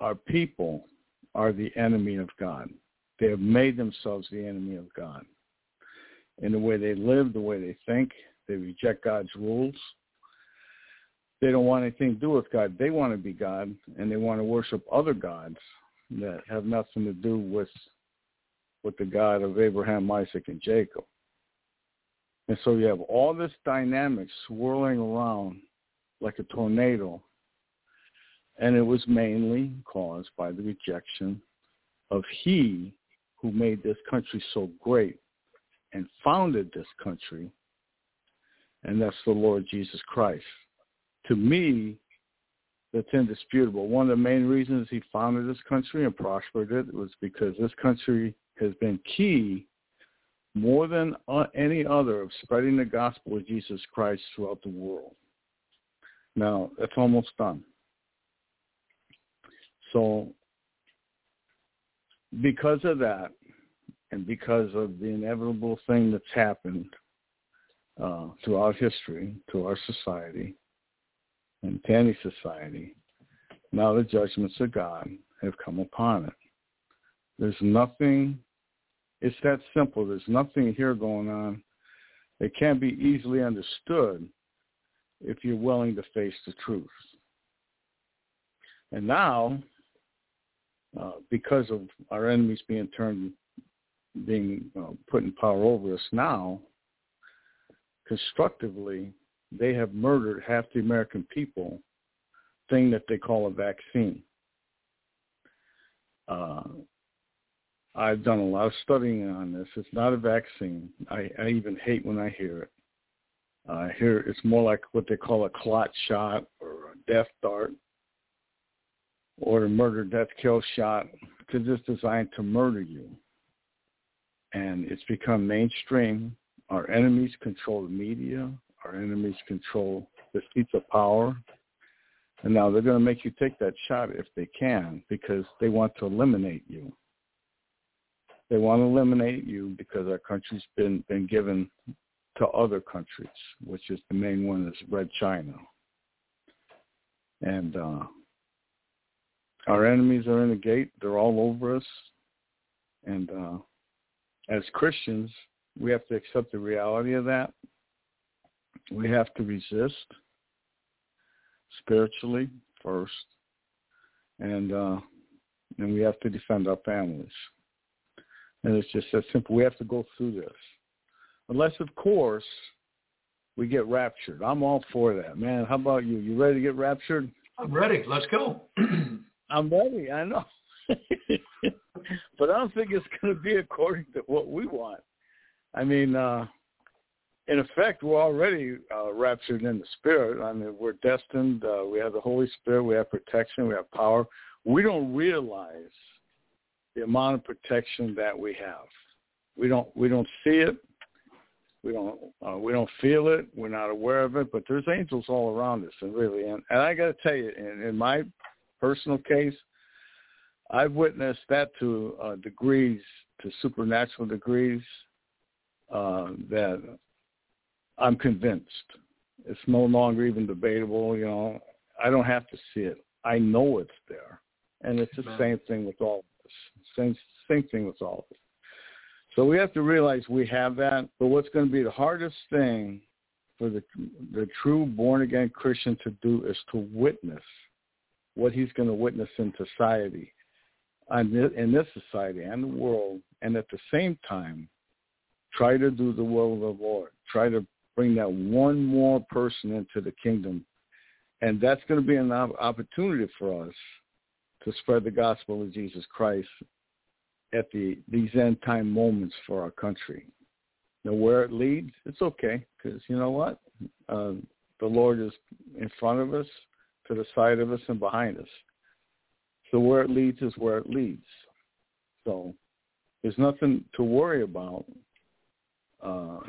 our people are the enemy of God. They have made themselves the enemy of God. In the way they live, the way they think, they reject God's rules. They don't want anything to do with God. They want to be God, and they want to worship other gods that have nothing to do with with the God of Abraham, Isaac, and Jacob. And so you have all this dynamic swirling around like a tornado. And it was mainly caused by the rejection of he who made this country so great and founded this country, and that's the Lord Jesus Christ. To me, that's indisputable. One of the main reasons he founded this country and prospered it was because this country has been key more than uh, any other of spreading the gospel of Jesus Christ throughout the world. Now, that's almost done. So, because of that, and because of the inevitable thing that's happened uh, throughout history to our society and to any society, now the judgments of God have come upon it. There's nothing it's that simple. There's nothing here going on. It can't be easily understood if you're willing to face the truth. And now, uh, because of our enemies being turned, being uh, put in power over us now, constructively, they have murdered half the American people, thing that they call a vaccine. Uh, I've done a lot of studying on this. It's not a vaccine. I, I even hate when I hear it. I hear it's more like what they call a clot shot or a death dart or a murder, death, kill shot because it's designed to murder you. And it's become mainstream. Our enemies control the media. Our enemies control the seats of power. And now they're going to make you take that shot if they can because they want to eliminate you. They want to eliminate you because our country's been, been given to other countries, which is the main one is Red China. And uh, our enemies are in the gate. They're all over us. And uh, as Christians, we have to accept the reality of that. We have to resist spiritually first, and uh, and we have to defend our families. And it's just that simple. We have to go through this. Unless, of course, we get raptured. I'm all for that, man. How about you? You ready to get raptured? I'm ready. Let's go. I'm ready. I know. but I don't think it's going to be according to what we want. I mean, uh, in effect, we're already uh, raptured in the spirit. I mean, we're destined. Uh, we have the Holy Spirit. We have protection. We have power. We don't realize the amount of protection that we have. We don't we don't see it. We don't uh, we don't feel it. We're not aware of it. But there's angels all around us, and really, and, and I got to tell you, in, in my personal case, I've witnessed that to uh, degrees, to supernatural degrees, uh, that I'm convinced. It's no longer even debatable. You know, I don't have to see it. I know it's there, and it's the same thing with all same, same thing with all of it. So we have to realize we have that. But what's going to be the hardest thing for the the true born again Christian to do is to witness what he's going to witness in society. in this society and the world, and at the same time, try to do the will of the Lord. Try to bring that one more person into the kingdom. And that's going to be an opportunity for us to spread the gospel of Jesus Christ at the these end time moments for our country. Now, where it leads, it's okay because you know what, uh, the Lord is in front of us, to the side of us, and behind us. So where it leads is where it leads. So there's nothing to worry about. Uh,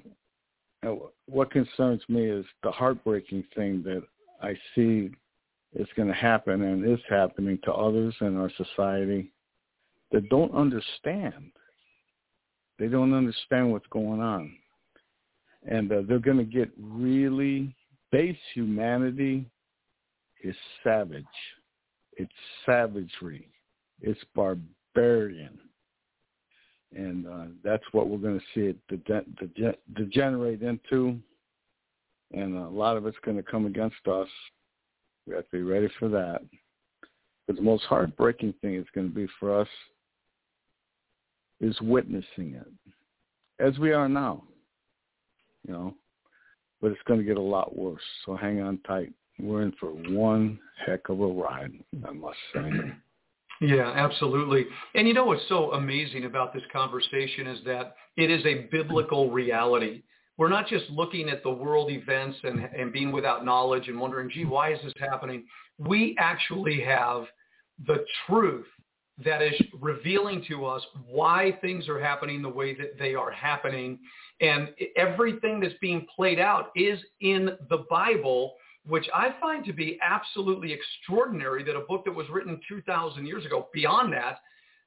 what concerns me is the heartbreaking thing that I see is going to happen and is happening to others in our society that don't understand. They don't understand what's going on. And uh, they're going to get really base humanity is savage. It's savagery. It's barbarian. And uh, that's what we're going to see it de- de- degenerate into. And a lot of it's going to come against us. We have to be ready for that. But the most heartbreaking thing it's going to be for us is witnessing it, as we are now. You know, but it's going to get a lot worse. So hang on tight. We're in for one heck of a ride, I must say. Yeah, absolutely. And you know what's so amazing about this conversation is that it is a biblical reality. We're not just looking at the world events and, and being without knowledge and wondering, gee, why is this happening? We actually have the truth that is revealing to us why things are happening the way that they are happening. And everything that's being played out is in the Bible which I find to be absolutely extraordinary that a book that was written 2,000 years ago, beyond that,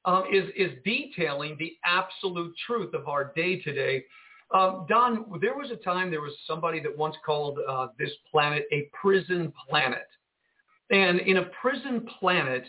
um, is is detailing the absolute truth of our day today. Um, Don, there was a time there was somebody that once called uh, this planet a prison planet. And in a prison planet,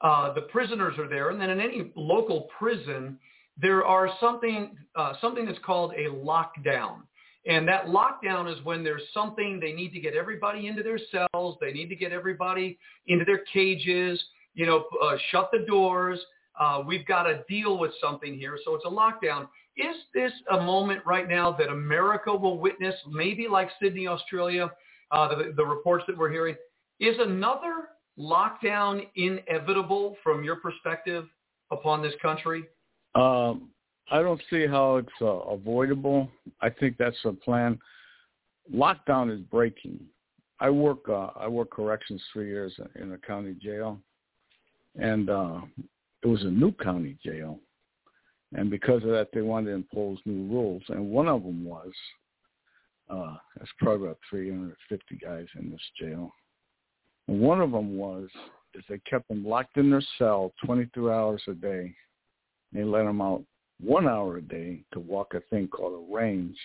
uh, the prisoners are there, and then in any local prison, there are something uh, something that's called a lockdown. And that lockdown is when there's something they need to get everybody into their cells. They need to get everybody into their cages, you know, uh, shut the doors. Uh, we've got to deal with something here. So it's a lockdown. Is this a moment right now that America will witness, maybe like Sydney, Australia, uh, the, the reports that we're hearing? Is another lockdown inevitable from your perspective upon this country? Um, I don't see how it's uh, avoidable. I think that's a plan. Lockdown is breaking. I work uh, I work corrections three years in a county jail, and uh, it was a new county jail, and because of that, they wanted to impose new rules, and one of them was uh, there's probably about 350 guys in this jail, and one of them was is they kept them locked in their cell 23 hours a day. They let them out one hour a day to walk a thing called a range.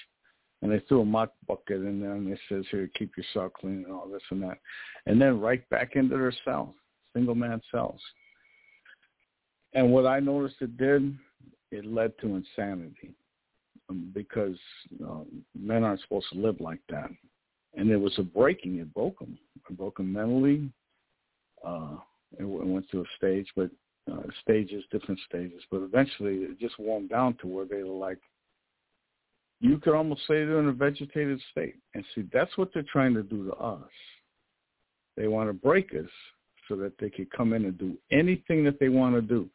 And they threw a mop bucket in there and it says here, keep your cell clean and all this and that. And then right back into their cell, single man cells. And what I noticed it did, it led to insanity um, because um, men aren't supposed to live like that. And it was a breaking. It broke them. It broke mentally. Uh, it went through a stage, but uh, stages, different stages, but eventually it just warmed down to where they were like, you could almost say they're in a vegetated state. And see, that's what they're trying to do to us. They want to break us so that they can come in and do anything that they want to do.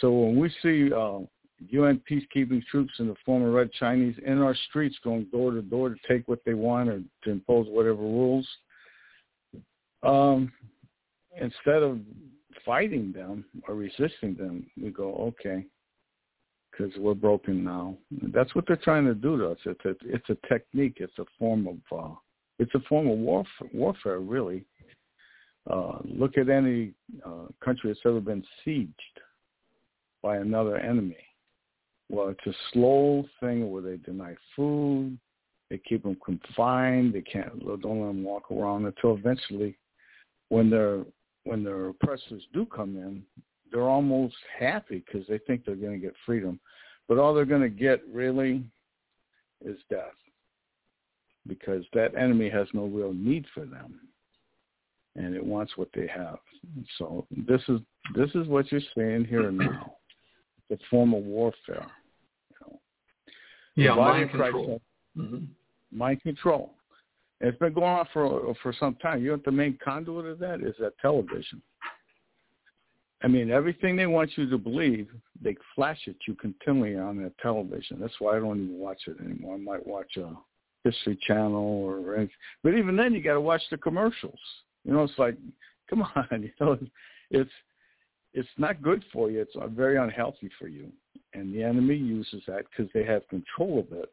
So when we see uh, UN peacekeeping troops in the former Red Chinese in our streets going door to door to take what they want or to impose whatever rules, um, instead of fighting them or resisting them, we go, okay, because we're broken now. That's what they're trying to do to us. It's a, it's a technique. It's a form of, uh, it's a form of warfare, warfare really. Uh, look at any uh, country that's ever been sieged by another enemy. Well, it's a slow thing where they deny food, they keep them confined, they can't, don't let them walk around until eventually, when they're when their oppressors do come in, they're almost happy because they think they're going to get freedom. But all they're going to get really is death because that enemy has no real need for them. and it wants what they have. So this is this is what you're seeing here now. It's a form of warfare. Yeah, mind control. mm-hmm. Mind control. And it's been going on for for some time. You know what the main conduit of that is that television. I mean, everything they want you to believe, they flash at you continually on that television. That's why I don't even watch it anymore. I might watch a History Channel or anything. But even then, you got to watch the commercials. You know, it's like, come on, you know, it's it's not good for you. It's very unhealthy for you, and the enemy uses that because they have control of it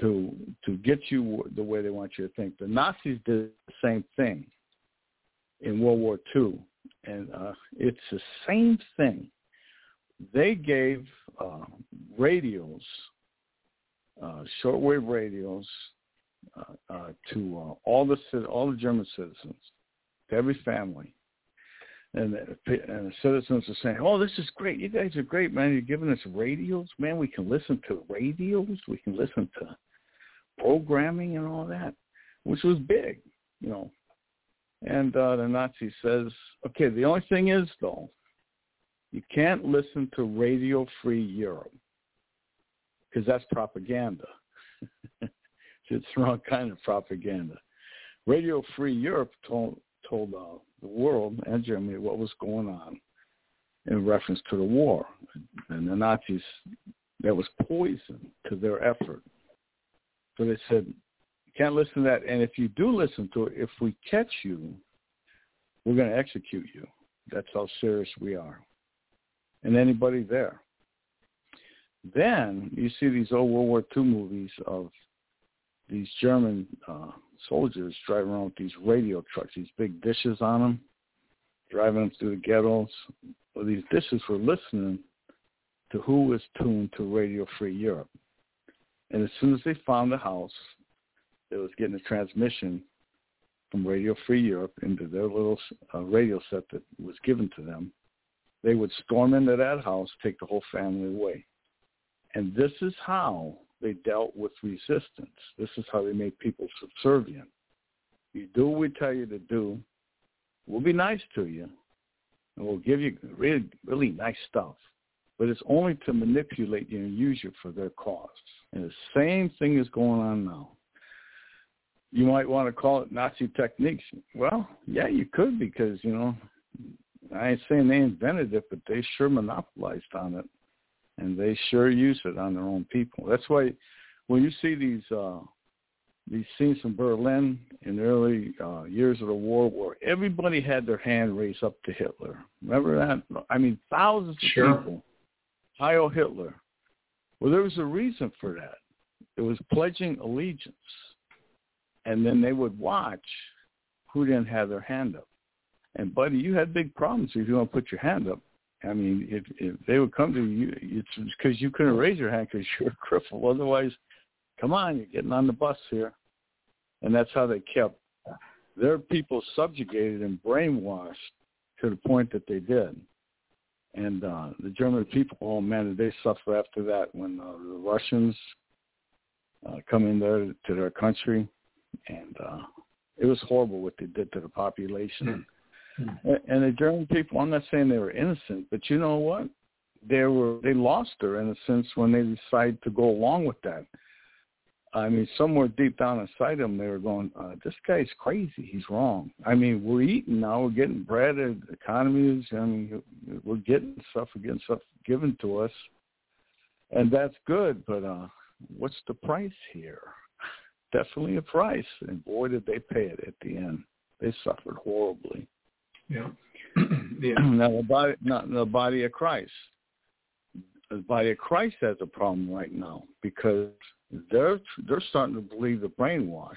to to get you the way they want you to think. The Nazis did the same thing in World War II, and uh, it's the same thing. They gave uh, radios, uh, shortwave radios, uh, uh, to uh, all the all the German citizens, to every family, and the, and citizens are saying, "Oh, this is great! You guys are great, man! You're giving us radios, man. We can listen to radios. We can listen to programming and all that, which was big, you know." And uh, the Nazi says, "Okay, the only thing is though, you can't listen to Radio Free Europe because that's propaganda." it's the wrong kind of propaganda. Radio Free Europe told told uh, the world and Germany what was going on in reference to the war, and the Nazis that was poison to their effort. So they said, you can't listen to that, and if you do listen to it, if we catch you, we're going to execute you. That's how serious we are, and anybody there. Then you see these old World War II movies of these German uh, soldiers driving around with these radio trucks, these big dishes on them, driving them through the ghettos. Well, these dishes were listening to who was tuned to Radio Free Europe. And as soon as they found the house, it was getting a transmission from Radio Free Europe into their little uh, radio set that was given to them. They would storm into that house, take the whole family away. And this is how they dealt with resistance. This is how they made people subservient. You do what we tell you to do. We'll be nice to you, and we'll give you really, really nice stuff. But it's only to manipulate you and use you for their cause. And the same thing is going on now. You might want to call it Nazi techniques. Well, yeah, you could because, you know, I ain't saying they invented it, but they sure monopolized on it and they sure use it on their own people. That's why when you see these uh, these scenes from Berlin in the early uh, years of the war, where everybody had their hand raised up to Hitler. Remember that? I mean, thousands of sure. people. Heil Hitler. Well, there was a reason for that. It was pledging allegiance, and then they would watch who didn't have their hand up. And buddy, you had big problems if you want to put your hand up I mean, if if they would come to you, it's because you couldn't raise your hand because you're a cripple. Otherwise, come on, you're getting on the bus here, and that's how they kept their people subjugated and brainwashed to the point that they did. And uh, the German people, oh man, did they suffer after that when uh, the Russians uh, come in there to their country, and uh, it was horrible what they did to the population. And the German people, I'm not saying they were innocent, but you know what? They were they lost their innocence when they decided to go along with that. I mean, somewhere deep down inside them, they were going, uh, "This guy's crazy. He's wrong." I mean, we're eating now. We're getting bread. The economy is. I mean, we're getting stuff. We're getting stuff given to us, and that's good. But uh, what's the price here? Definitely a price, and boy, did they pay it at the end. They suffered horribly. Yeah. yeah. Now the body, not the body of Christ. The body of Christ has a problem right now because they're they're starting to believe the brainwash.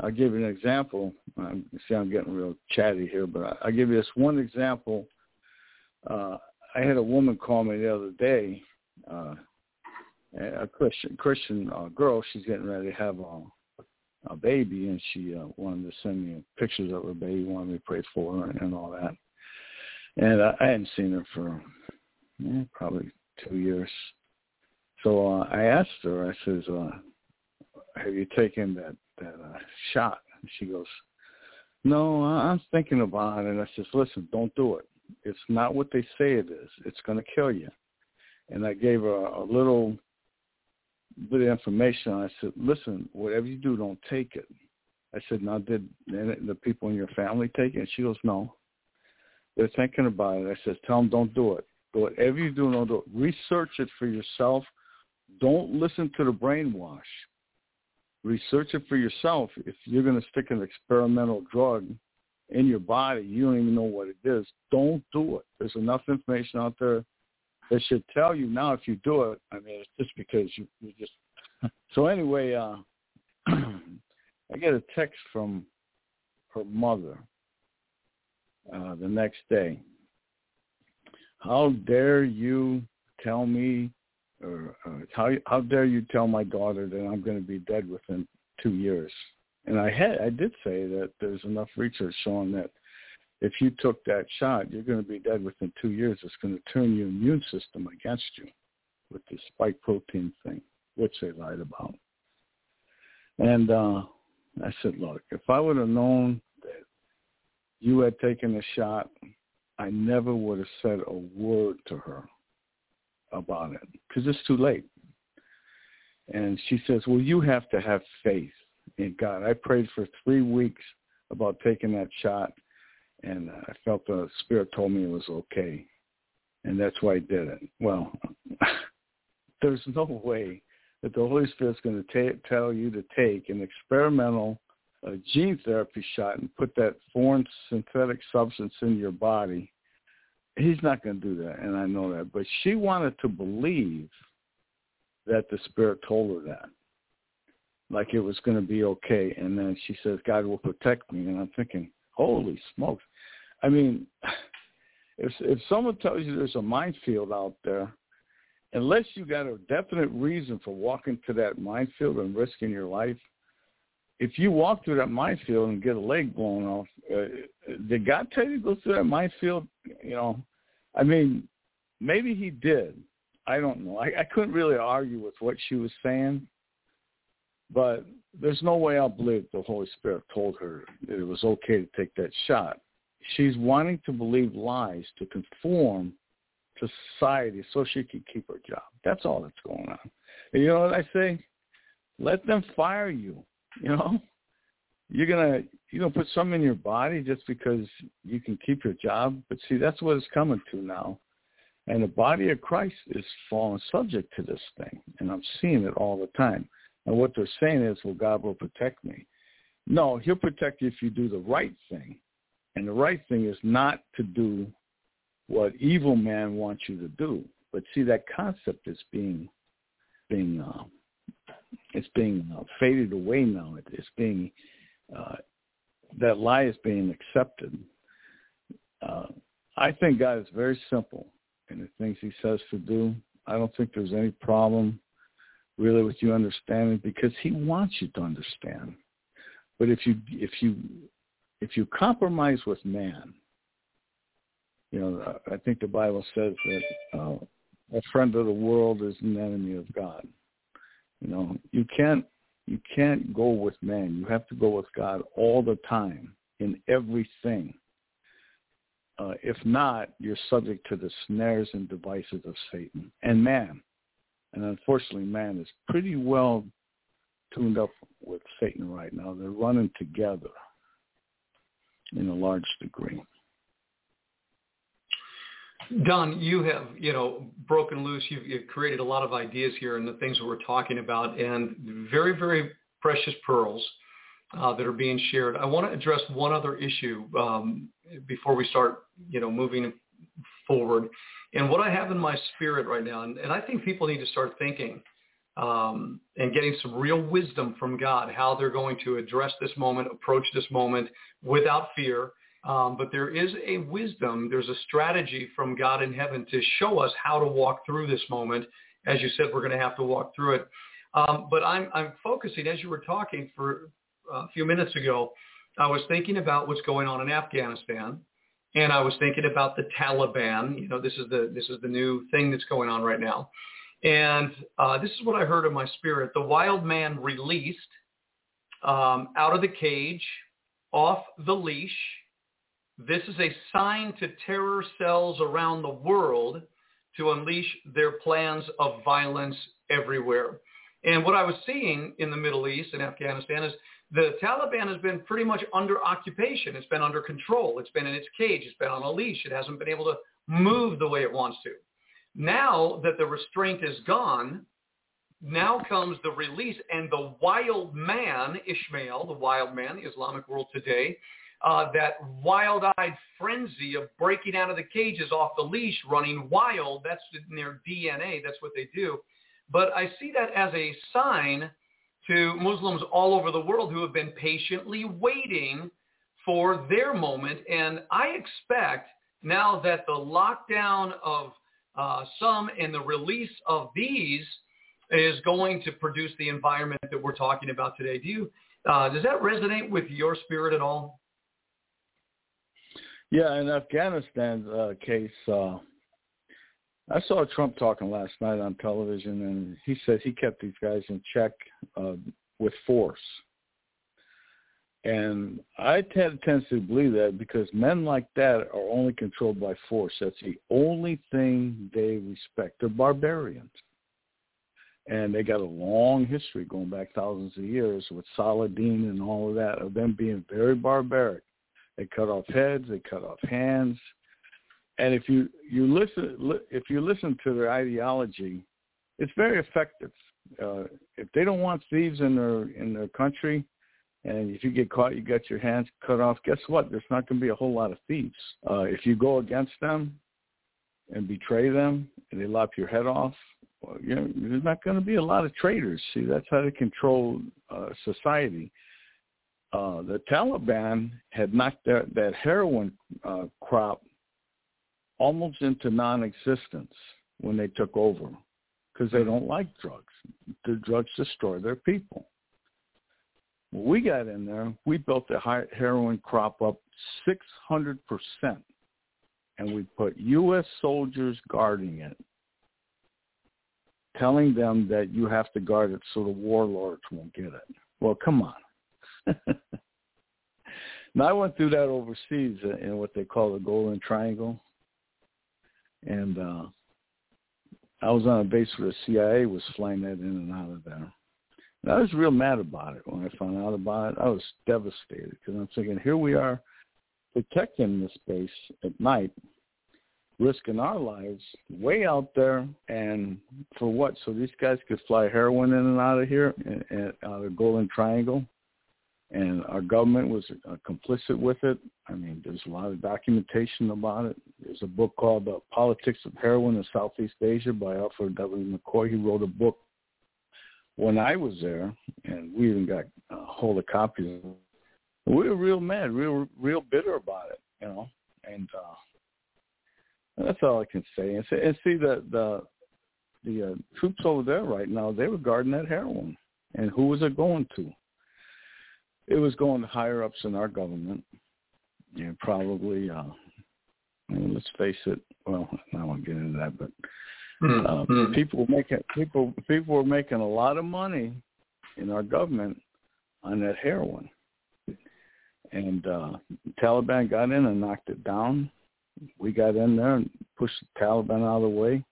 I'll give you an example. I see I'm getting real chatty here, but I'll give you this one example. Uh, I had a woman call me the other day, uh, a Christian Christian uh, girl. She's getting ready to have a a baby, and she uh, wanted to send me pictures of her baby, wanted me to pray for her and, and all that. And I, I hadn't seen her for probably two years. So uh, I asked her. I says, uh, "Have you taken that that uh, shot?" And she goes, No, I'm thinking about it. And I says, listen, don't do it. It's not what they say it is. It's going to kill you. And I gave her a, a little bit of information. I said, listen, whatever you do, don't take it. I said, now did the people in your family take it? And she goes, no. They're thinking about it. I said, tell them don't do it. Whatever you do, don't do it. Research it for yourself. Don't listen to the brainwash. Research it for yourself. If you're going to stick an experimental drug in your body, you don't even know what it is. Don't do it. There's enough information out there that should tell you now if you do it. I mean, it's just because you, you just. so anyway, uh, I get a text from her mother uh, the next day. How dare you tell me, or uh, how how dare you tell my daughter that I'm going to be dead within two years? And I had I did say that there's enough research showing that if you took that shot, you're going to be dead within two years. It's going to turn your immune system against you with the spike protein thing, which they lied about. And uh, I said, look, if I would have known that you had taken a shot, I never would have said a word to her about it because it's too late. And she says, well, you have to have faith in God. I prayed for three weeks about taking that shot, and I felt the Spirit told me it was okay. And that's why I did it. Well, there's no way that the Holy Spirit's going to tell you to take an experimental uh, gene therapy shot and put that foreign synthetic substance in your body. He's not going to do that, and I know that. But she wanted to believe that the Spirit told her that, like it was going to be okay. And then she says, God will protect me. And I'm thinking, holy smokes. I mean, if if someone tells you there's a minefield out there, unless you got a definite reason for walking to that minefield and risking your life, if you walk through that minefield and get a leg blown off, uh, did God tell you to go through that minefield? You know, I mean, maybe he did. I don't know. I, I couldn't really argue with what she was saying, but there's no way I'll believe the Holy Spirit told her it was okay to take that shot. She's wanting to believe lies to conform to society so she can keep her job. That's all that's going on. And you know what I say? Let them fire you. You know, you're gonna you're gonna put some in your body just because you can keep your job. But see, that's what it's coming to now. And the body of Christ is falling subject to this thing, and I'm seeing it all the time. And what they're saying is, well, God will protect me. No, he'll protect you if you do the right thing. And the right thing is not to do what evil man wants you to do. But see, that concept is being being uh, it's being uh, faded away now. It, it's being uh, that lie is being accepted. Uh, I think God is very simple in the things He says to do. I don't think there's any problem really with you understanding because He wants you to understand. But if you if you if you compromise with man, you know, I think the Bible says that uh, a friend of the world is an enemy of God. You know, you can't you can't go with man. You have to go with God all the time in everything. Uh, if not, you're subject to the snares and devices of Satan and man. And unfortunately, man is pretty well tuned up with Satan right now. They're running together in a large degree. Don, you have, you know, broken loose. You've, you've, created a lot of ideas here and the things that we're talking about and very, very precious pearls uh, that are being shared. I want to address one other issue um, before we start, you know, moving forward. And what I have in my spirit right now, and, and I think people need to start thinking um, and getting some real wisdom from God, how they're going to address this moment, approach this moment without fear, um, but there is a wisdom, there's a strategy from God in heaven to show us how to walk through this moment. As you said, we're going to have to walk through it. Um, but I'm, I'm focusing, as you were talking for a few minutes ago, I was thinking about what's going on in Afghanistan, and I was thinking about the Taliban. You know, this is the this is the new thing that's going on right now, and uh, this is what I heard in my spirit: the wild man released um, out of the cage off the leash. This is a sign to terror cells around the world to unleash their plans of violence everywhere. And what I was seeing in the Middle East and Afghanistan is the Taliban has been pretty much under occupation. It's been under control. It's been in its cage. It's been on a leash. It hasn't been able to move the way it wants to. Now that the restraint is gone, now comes the release and the wild man, Ishmael, the wild man, the Islamic world today, uh, that wild-eyed frenzy of breaking out of the cages off the leash, running wild, that's in their DNA. That's what they do. But I see that as a sign to Muslims all over the world who have been patiently waiting for their moment. And I expect now that the lockdown of uh, some and the release of these is going to produce the environment that we're talking about today. Do you, uh, does that resonate with your spirit at all? Yeah, in Afghanistan's uh, case, uh, I saw Trump talking last night on television, and he said he kept these guys in check uh, with force. And I tend to believe that because men like that are only controlled by force. That's the only thing they respect. They're barbarians. And they got a long history going back thousands of years with Saladin and all of that of them being very barbaric. They cut off heads, they cut off hands, and if you you listen if you listen to their ideology, it's very effective. Uh, if they don't want thieves in their in their country, and if you get caught, you got your hands cut off. Guess what? There's not going to be a whole lot of thieves. Uh, if you go against them and betray them, and they lop your head off, well, you know, there's not going to be a lot of traitors. See, that's how they control uh, society. Uh, the Taliban had knocked that, that heroin uh, crop almost into non-existence when they took over because they don't like drugs. The drugs destroy their people. When we got in there, we built the heroin crop up 600%, and we put U.S. soldiers guarding it, telling them that you have to guard it so the warlords won't get it. Well, come on. now, I went through that overseas in what they call the Golden Triangle and uh, I was on a base where the CIA was flying that in and out of there. And I was real mad about it when I found out about it. I was devastated because I'm thinking, here we are protecting this base at night, risking our lives way out there, and for what? So these guys could fly heroin in and out of here, and, and out of Golden Triangle, and our government was uh, complicit with it. I mean, there's a lot of documentation about it. There's a book called "The Politics of Heroin in Southeast Asia" by Alfred W. McCoy. He wrote a book when I was there, and we even got a hold of copies. We were real mad, real, real bitter about it, you know. And uh, that's all I can say. And, see, and see the the the uh, troops over there right now, they were guarding that heroin, and who was it going to? It was going to higher ups in our government. You know, probably. Uh, I mean, let's face it. Well, I won't get into that, but mm-hmm. people were making people people were making a lot of money in our government on that heroin, and uh, Taliban got in and knocked it down. We got in there and pushed the Taliban out of the way,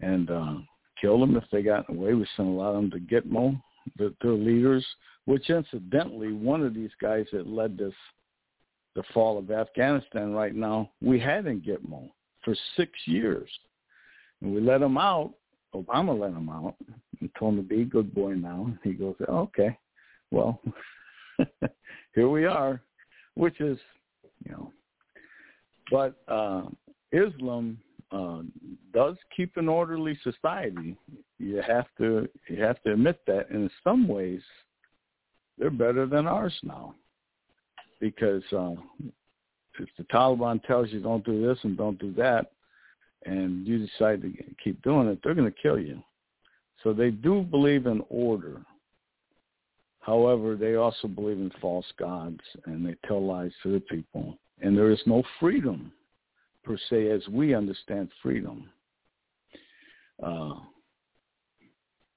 and uh, killed them if they got in the way. We sent a lot of them to Gitmo, the, their leaders which incidentally, one of these guys that led this, the fall of Afghanistan right now, we had in Gitmo for six years. And we let him out. Obama let him out and told him to be a good boy now. He goes, okay, well, here we are, which is, you know, but uh, Islam uh, does keep an orderly society. You have to you have to admit that. In some ways, they're better than ours now because uh, if the Taliban tells you don't do this and don't do that, and you decide to keep doing it, they're going to kill you. So they do believe in order. However, they also believe in false gods, and they tell lies to the people. And there is no freedom, per se, as we understand freedom. Uh,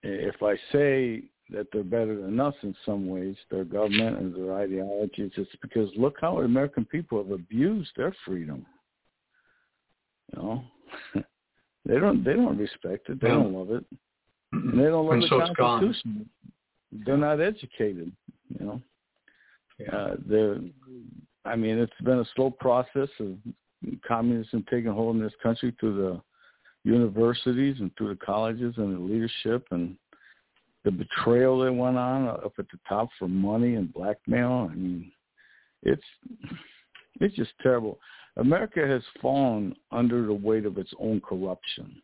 if I say that they're better than us in some ways, their government and their ideologies. It's because look how American people have abused their freedom. You know, they don't they don't respect it. They yeah. don't love it. And they don't love and the so Constitution. They're not educated. You know, yeah. uh, they're. I mean, it's been a slow process of communism taking hold in this country through the universities and through the colleges and the leadership and the betrayal that went on up at the top for money and blackmail. I mean, it's it's just terrible. America has fallen under the weight of its own corruption,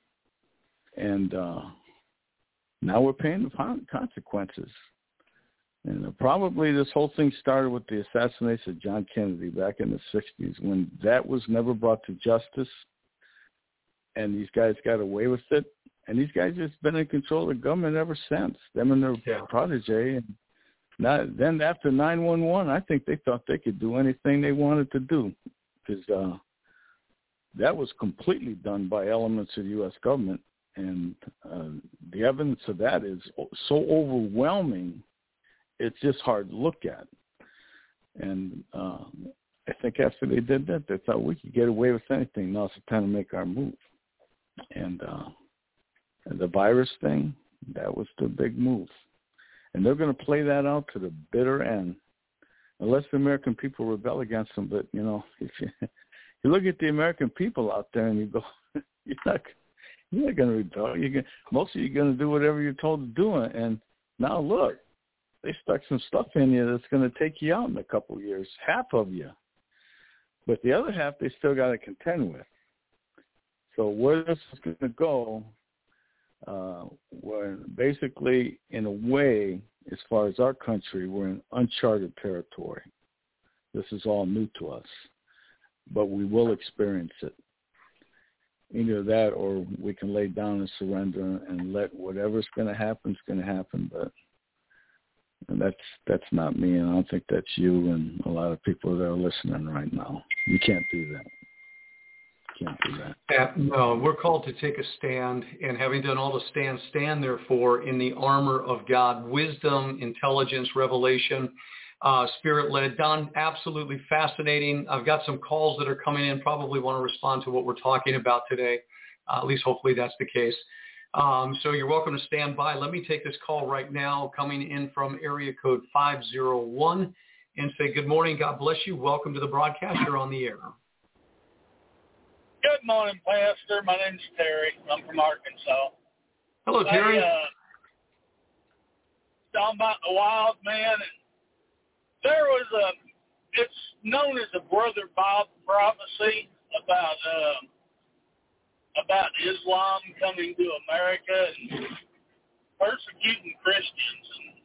and uh, now we're paying the consequences. And uh, probably this whole thing started with the assassination of John Kennedy back in the 60s when that was never brought to justice and these guys got away with it. And these guys just been in control of the government ever since. Them and their yeah. protege. And not, then after 911, I think they thought they could do anything they wanted to do because uh, that was completely done by elements of the U.S. government. And uh, the evidence of that is so overwhelming, it's just hard to look at. And uh, I think after they did that, they thought we could get away with anything. Now it's time to make our move. And uh, the virus thing, that was the big move. And they're going to play that out to the bitter end, unless the American people rebel against them. But you know, if you, you look at the American people out there and you go, you're not, you're not going to rebel. You're going, most of you are going to do whatever you're told to do. And now look, they stuck some stuff in you that's going to take you out in a couple of years, half of you. But the other half they still got to contend with. So where this is going to go, uh, we're basically, in a way, as far as our country, we're in uncharted territory. This is all new to us, but we will experience it. Either that, or we can lay down and surrender and let whatever's going to happen is going to happen. But that's that's not me, and I don't think that's you and a lot of people that are listening right now. You can't do that can't do that. Yeah, no, we're called to take a stand, and having done all the stand, stand therefore in the armor of God, wisdom, intelligence, revelation, uh, spirit-led. Don, absolutely fascinating. I've got some calls that are coming in. Probably want to respond to what we're talking about today. Uh, at least hopefully that's the case. Um, so you're welcome to stand by. Let me take this call right now, coming in from area code 501, and say good morning. God bless you. Welcome to the broadcast. You're on the air. Good morning, Pastor. My name's Terry. I'm from Arkansas. Hello, Terry. I, uh, talking about the wild man. And there was a, it's known as a Brother Bob prophecy about, uh, about Islam coming to America and persecuting Christians. And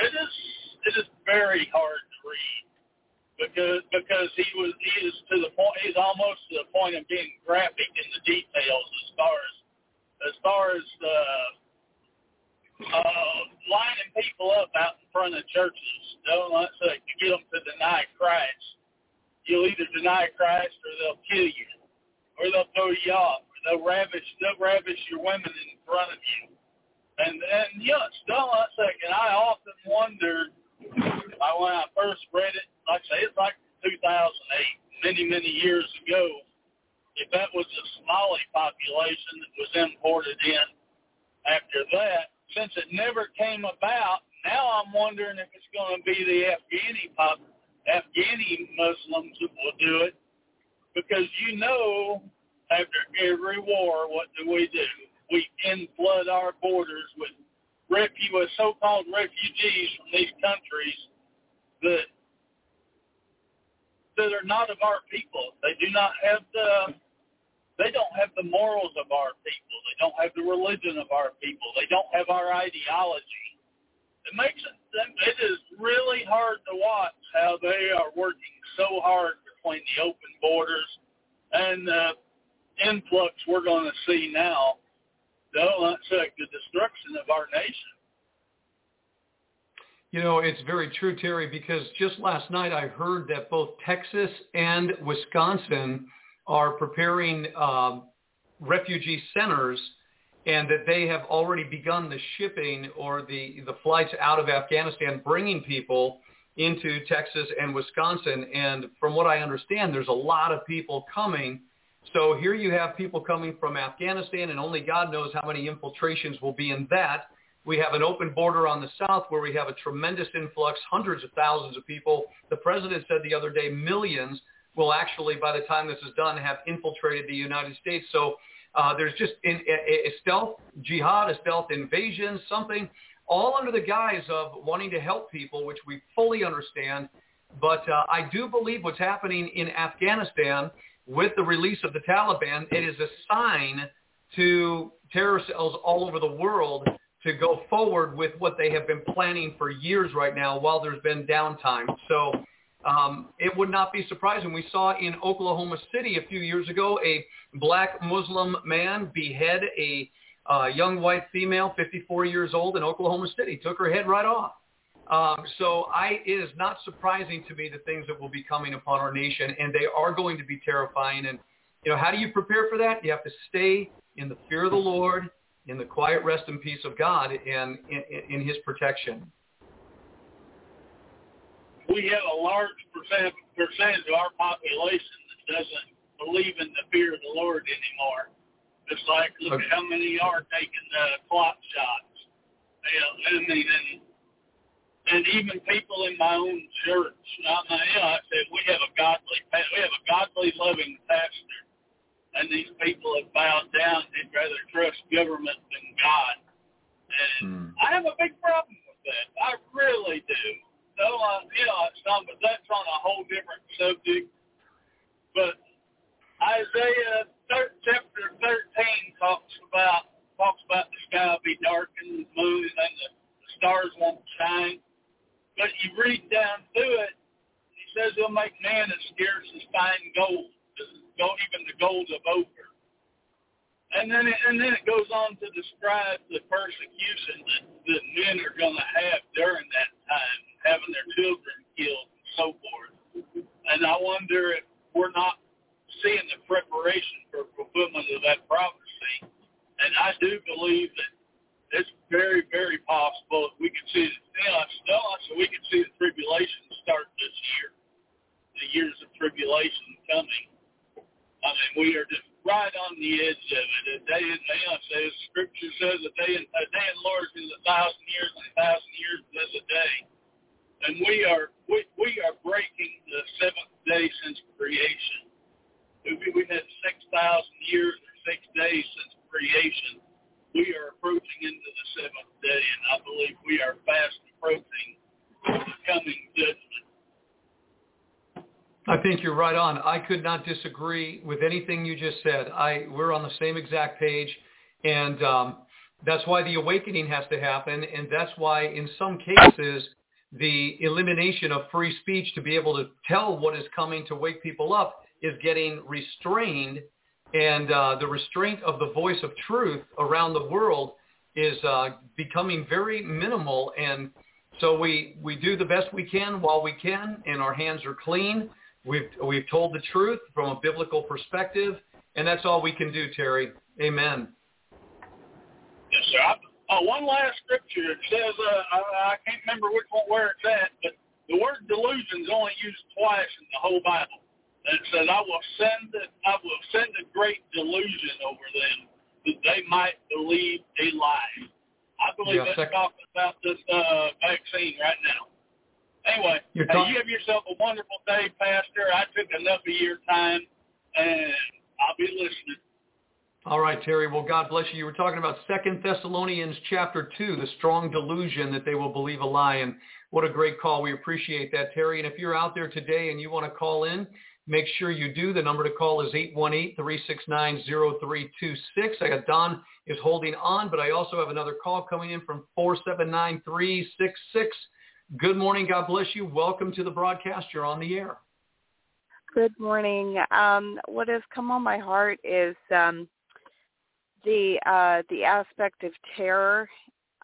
it is, it is very hard to read because because he was he is to the point he's almost to the point of being graphic in the details as far as as far as uh, uh, lining people up out in front of churches. Don't let say to get them to deny Christ. You'll either deny Christ or they'll kill you, or they'll throw you off, or they'll ravish they'll ravish your women in front of you. And and yes, don't let second. I often wondered I, when I first read it, like I say, it's like 2008, many, many years ago, if that was a Somali population that was imported in after that, since it never came about, now I'm wondering if it's going to be the Afghani pop, Afghani Muslims that will do it, because you know, after every war, what do we do? We inflood our borders with refu- with so-called refugees from these countries that that are not of our people. They do not have the they don't have the morals of our people. They don't have the religion of our people. They don't have our ideology. It makes it it is really hard to watch how they are working so hard between the open borders and the influx we're going to see now. Don't say the destruction of our nation. You know, it's very true, Terry, because just last night I heard that both Texas and Wisconsin are preparing uh, refugee centers and that they have already begun the shipping or the, the flights out of Afghanistan, bringing people into Texas and Wisconsin. And from what I understand, there's a lot of people coming. So here you have people coming from Afghanistan, and only God knows how many infiltrations will be in that. We have an open border on the south where we have a tremendous influx, hundreds of thousands of people. The president said the other day millions will actually, by the time this is done, have infiltrated the United States. So uh, there's just in, a, a stealth jihad, a stealth invasion, something, all under the guise of wanting to help people, which we fully understand. But uh, I do believe what's happening in Afghanistan with the release of the Taliban, it is a sign to terror cells all over the world to go forward with what they have been planning for years right now while there's been downtime. So um, it would not be surprising. We saw in Oklahoma City a few years ago a black Muslim man behead a uh, young white female, 54 years old in Oklahoma City, took her head right off. Um, so I, it is not surprising to me the things that will be coming upon our nation, and they are going to be terrifying. And you know, how do you prepare for that? You have to stay in the fear of the Lord, in the quiet rest and peace of God, and in, in, His protection we have a large percent, percentage of our population that doesn't believe in the fear of the Lord anymore. It's like look okay. at how many are taking the clock shots. You know, I mean, and and even people in my own church. I mean, you know, I said we have a godly, we have a godly, loving pastor, and these people have bowed down. They'd rather trust government than God, and hmm. I have a big problem with that. I really do no, uh, yeah, some, but that's on a whole different subject. But Isaiah thir- chapter 13 talks about talks about the sky will be darkened, the moon and the, the stars won't shine. But you read down through it, he says he'll make man as scarce as fine gold, gold even the gold of Ophir. And then it, and then it goes on to describe the persecution that, that men are going to have during that time having their children killed and so forth. And I wonder if we're not seeing the preparation for fulfillment of that prophecy. And I do believe that it's very, very possible that we could see, you know, still, so we could see the tribulation start this year, the years of tribulation coming. I mean, we are just right on the edge of it. A day in, know, says Scripture says a day in a day in Lord is a thousand years, and a thousand years is a day and we are we, we are breaking the seventh day since creation. We, we had six thousand years or six days since creation. We are approaching into the seventh day, and I believe we are fast approaching the coming judgment. I think you're right on. I could not disagree with anything you just said. I we're on the same exact page, and um, that's why the awakening has to happen, and that's why in some cases the elimination of free speech to be able to tell what is coming to wake people up is getting restrained. And uh, the restraint of the voice of truth around the world is uh, becoming very minimal. And so we, we do the best we can while we can, and our hands are clean. We've, we've told the truth from a biblical perspective, and that's all we can do, Terry. Amen. Yes, sir. Uh, one last scripture. It says, uh, I, I can't remember which one where it's at, but the word delusion is only used twice in the whole Bible. And it says, I will send it, I will send a great delusion over them that they might believe a lie. I believe yeah, that's talking about this uh, vaccine right now. Anyway, hey, you have yourself a wonderful day, Pastor. I took enough of your time, and I'll be listening. All right, Terry. Well, God bless you. You were talking about Second Thessalonians chapter 2, the strong delusion that they will believe a lie. And what a great call. We appreciate that, Terry. And if you're out there today and you want to call in, make sure you do. The number to call is 818-369-0326. I got Don is holding on, but I also have another call coming in from 479366. Good morning. God bless you. Welcome to the broadcast. You're on the air. Good morning. Um, what has come on my heart is um, the uh, the aspect of terror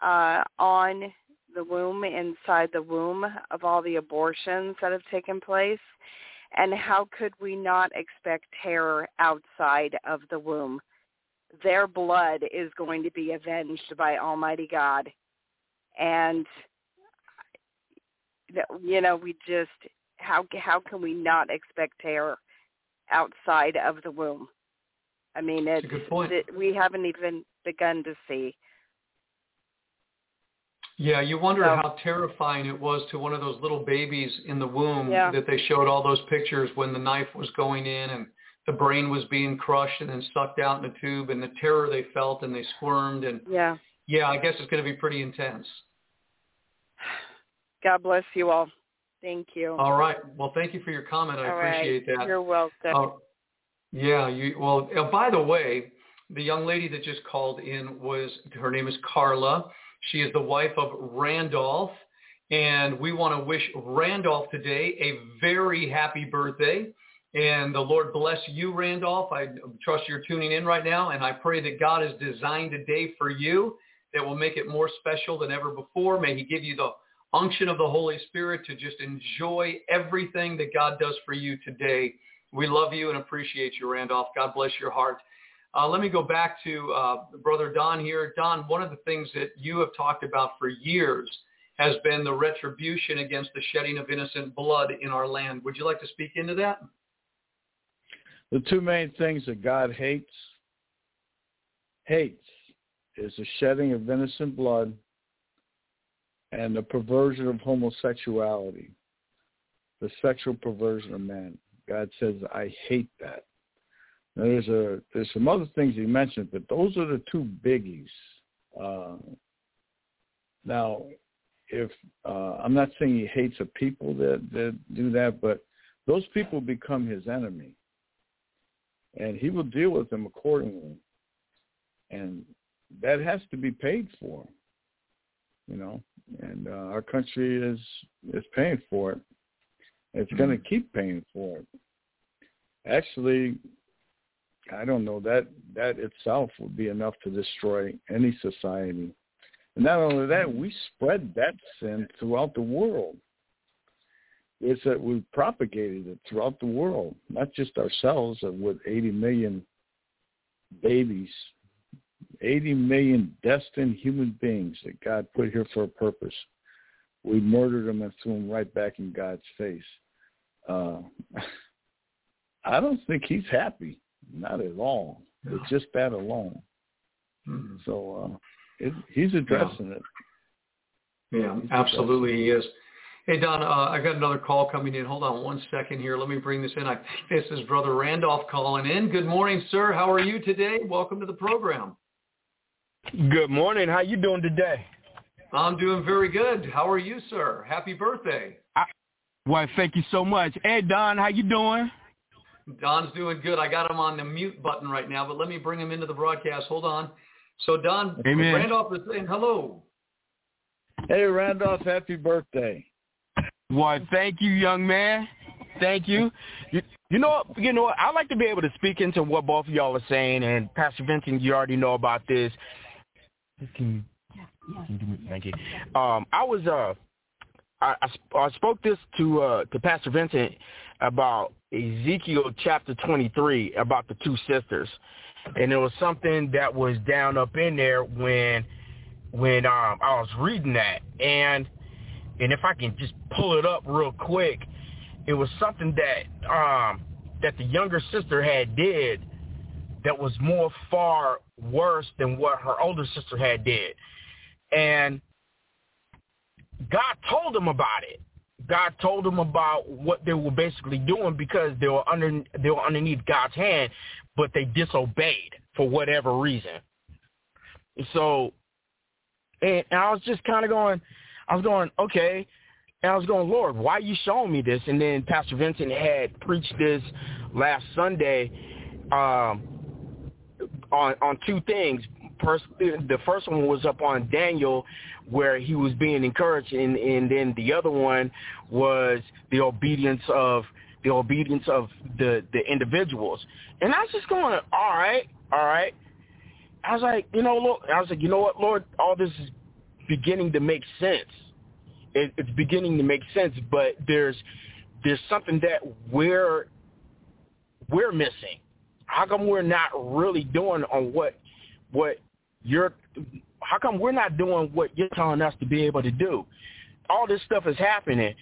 uh, on the womb inside the womb of all the abortions that have taken place and how could we not expect terror outside of the womb their blood is going to be avenged by Almighty God. And you know, we just how how can we not expect terror outside of the womb? I mean, it's, it, we haven't even begun to see. Yeah, you wonder so, how terrifying it was to one of those little babies in the womb yeah. that they showed all those pictures when the knife was going in and the brain was being crushed and then sucked out in a tube and the terror they felt and they squirmed and yeah, yeah, I guess it's going to be pretty intense. God bless you all. Thank you. All right. Well, thank you for your comment. I all appreciate right. that. You're welcome. Uh, yeah. You well. Uh, by the way, the young lady that just called in was her name is Carla. She is the wife of Randolph, and we want to wish Randolph today a very happy birthday. And the Lord bless you, Randolph. I trust you're tuning in right now, and I pray that God has designed a day for you that will make it more special than ever before. May He give you the unction of the Holy Spirit to just enjoy everything that God does for you today. We love you and appreciate you, Randolph. God bless your heart. Uh, let me go back to uh, Brother Don here. Don, one of the things that you have talked about for years has been the retribution against the shedding of innocent blood in our land. Would you like to speak into that? The two main things that God hates, hates, is the shedding of innocent blood and the perversion of homosexuality, the sexual perversion of men. God says, I hate that. Now, there's a there's some other things he mentioned, but those are the two biggies. Uh, now, if uh, I'm not saying he hates the people that that do that, but those people become his enemy, and he will deal with them accordingly, and that has to be paid for. You know, and uh, our country is is paying for it. It's going to mm-hmm. keep paying for it. Actually, I don't know that that itself would be enough to destroy any society. And not only that, we spread that sin throughout the world. It's that we propagated it throughout the world, not just ourselves with 80 million babies 80 million destined human beings that God put here for a purpose. We murdered them and threw them right back in God's face. Uh, I don't think he's happy. Not at all. No. It's just that alone. Mm-hmm. So uh, it, he's addressing yeah. it. Yeah, he's absolutely he is. Hey, Don, uh, I got another call coming in. Hold on one second here. Let me bring this in. I think this is Brother Randolph calling in. Good morning, sir. How are you today? Welcome to the program. Good morning. How you doing today? I'm doing very good. How are you, sir? Happy birthday. I, well, thank you so much. Hey, Don, how you doing? Don's doing good. I got him on the mute button right now, but let me bring him into the broadcast. Hold on. So, Don, Amen. Randolph is saying hello. Hey, Randolph, happy birthday. Why, thank you, young man. Thank you. You, you know, you know, I like to be able to speak into what both of y'all are saying, and Pastor Vincent, you already know about this. Can you, can you thank you. Um, I was uh, I, I, I spoke this to uh, to Pastor Vincent about Ezekiel chapter 23 about the two sisters, and it was something that was down up in there when when um, I was reading that, and and if I can just pull it up real quick, it was something that um, that the younger sister had did that was more far worse than what her older sister had did. And God told them about it. God told them about what they were basically doing because they were under they were underneath God's hand, but they disobeyed for whatever reason. So, and, and I was just kind of going, I was going, okay, and I was going, Lord, why are you showing me this? And then Pastor Vincent had preached this last Sunday um, on on two things. First, the first one was up on Daniel, where he was being encouraged, and, and then the other one was the obedience of the obedience of the the individuals. And I was just going, all right, all right. I was like, you know, look, I was like, you know what, Lord, all this is beginning to make sense. It, it's beginning to make sense, but there's there's something that we're we're missing how come we're not really doing on what what you're how come we're not doing what you're telling us to be able to do? All this stuff is happening.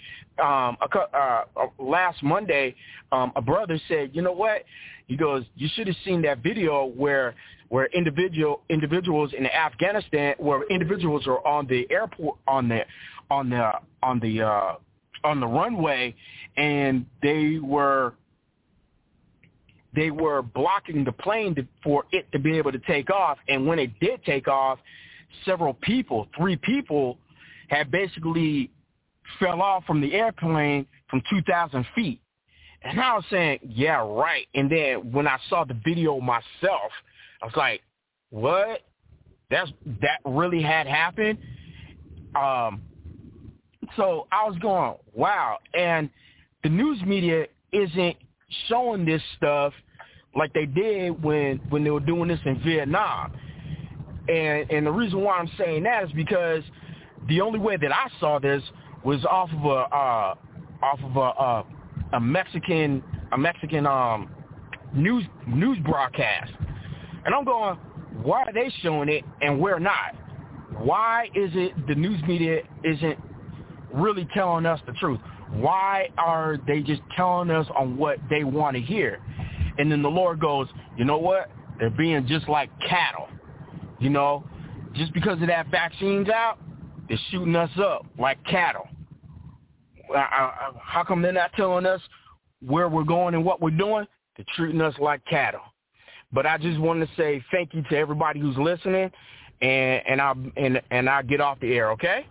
Um, a, uh, uh, last Monday, um, a brother said, "You know what?" He goes, "You should have seen that video where where individual individuals in Afghanistan, where individuals are on the airport on the on the on the uh, on the runway, and they were they were blocking the plane to, for it to be able to take off. And when it did take off, several people, three people, had basically fell off from the airplane from 2,000 feet. And I was saying, yeah, right. And then when I saw the video myself, I was like, what? That's that really had happened. Um, so I was going, wow. And the news media isn't showing this stuff like they did when when they were doing this in Vietnam. And and the reason why I'm saying that is because the only way that I saw this was off of a uh, off of a, a a Mexican a Mexican um news news broadcast. And I'm going, why are they showing it and we're not? Why is it the news media isn't really telling us the truth? Why are they just telling us on what they want to hear? And then the Lord goes, you know what? They're being just like cattle. You know, just because of that vaccine's out, they're shooting us up like cattle. How come they're not telling us where we're going and what we're doing? They're treating us like cattle. But I just wanted to say thank you to everybody who's listening, and and I and and I get off the air, okay?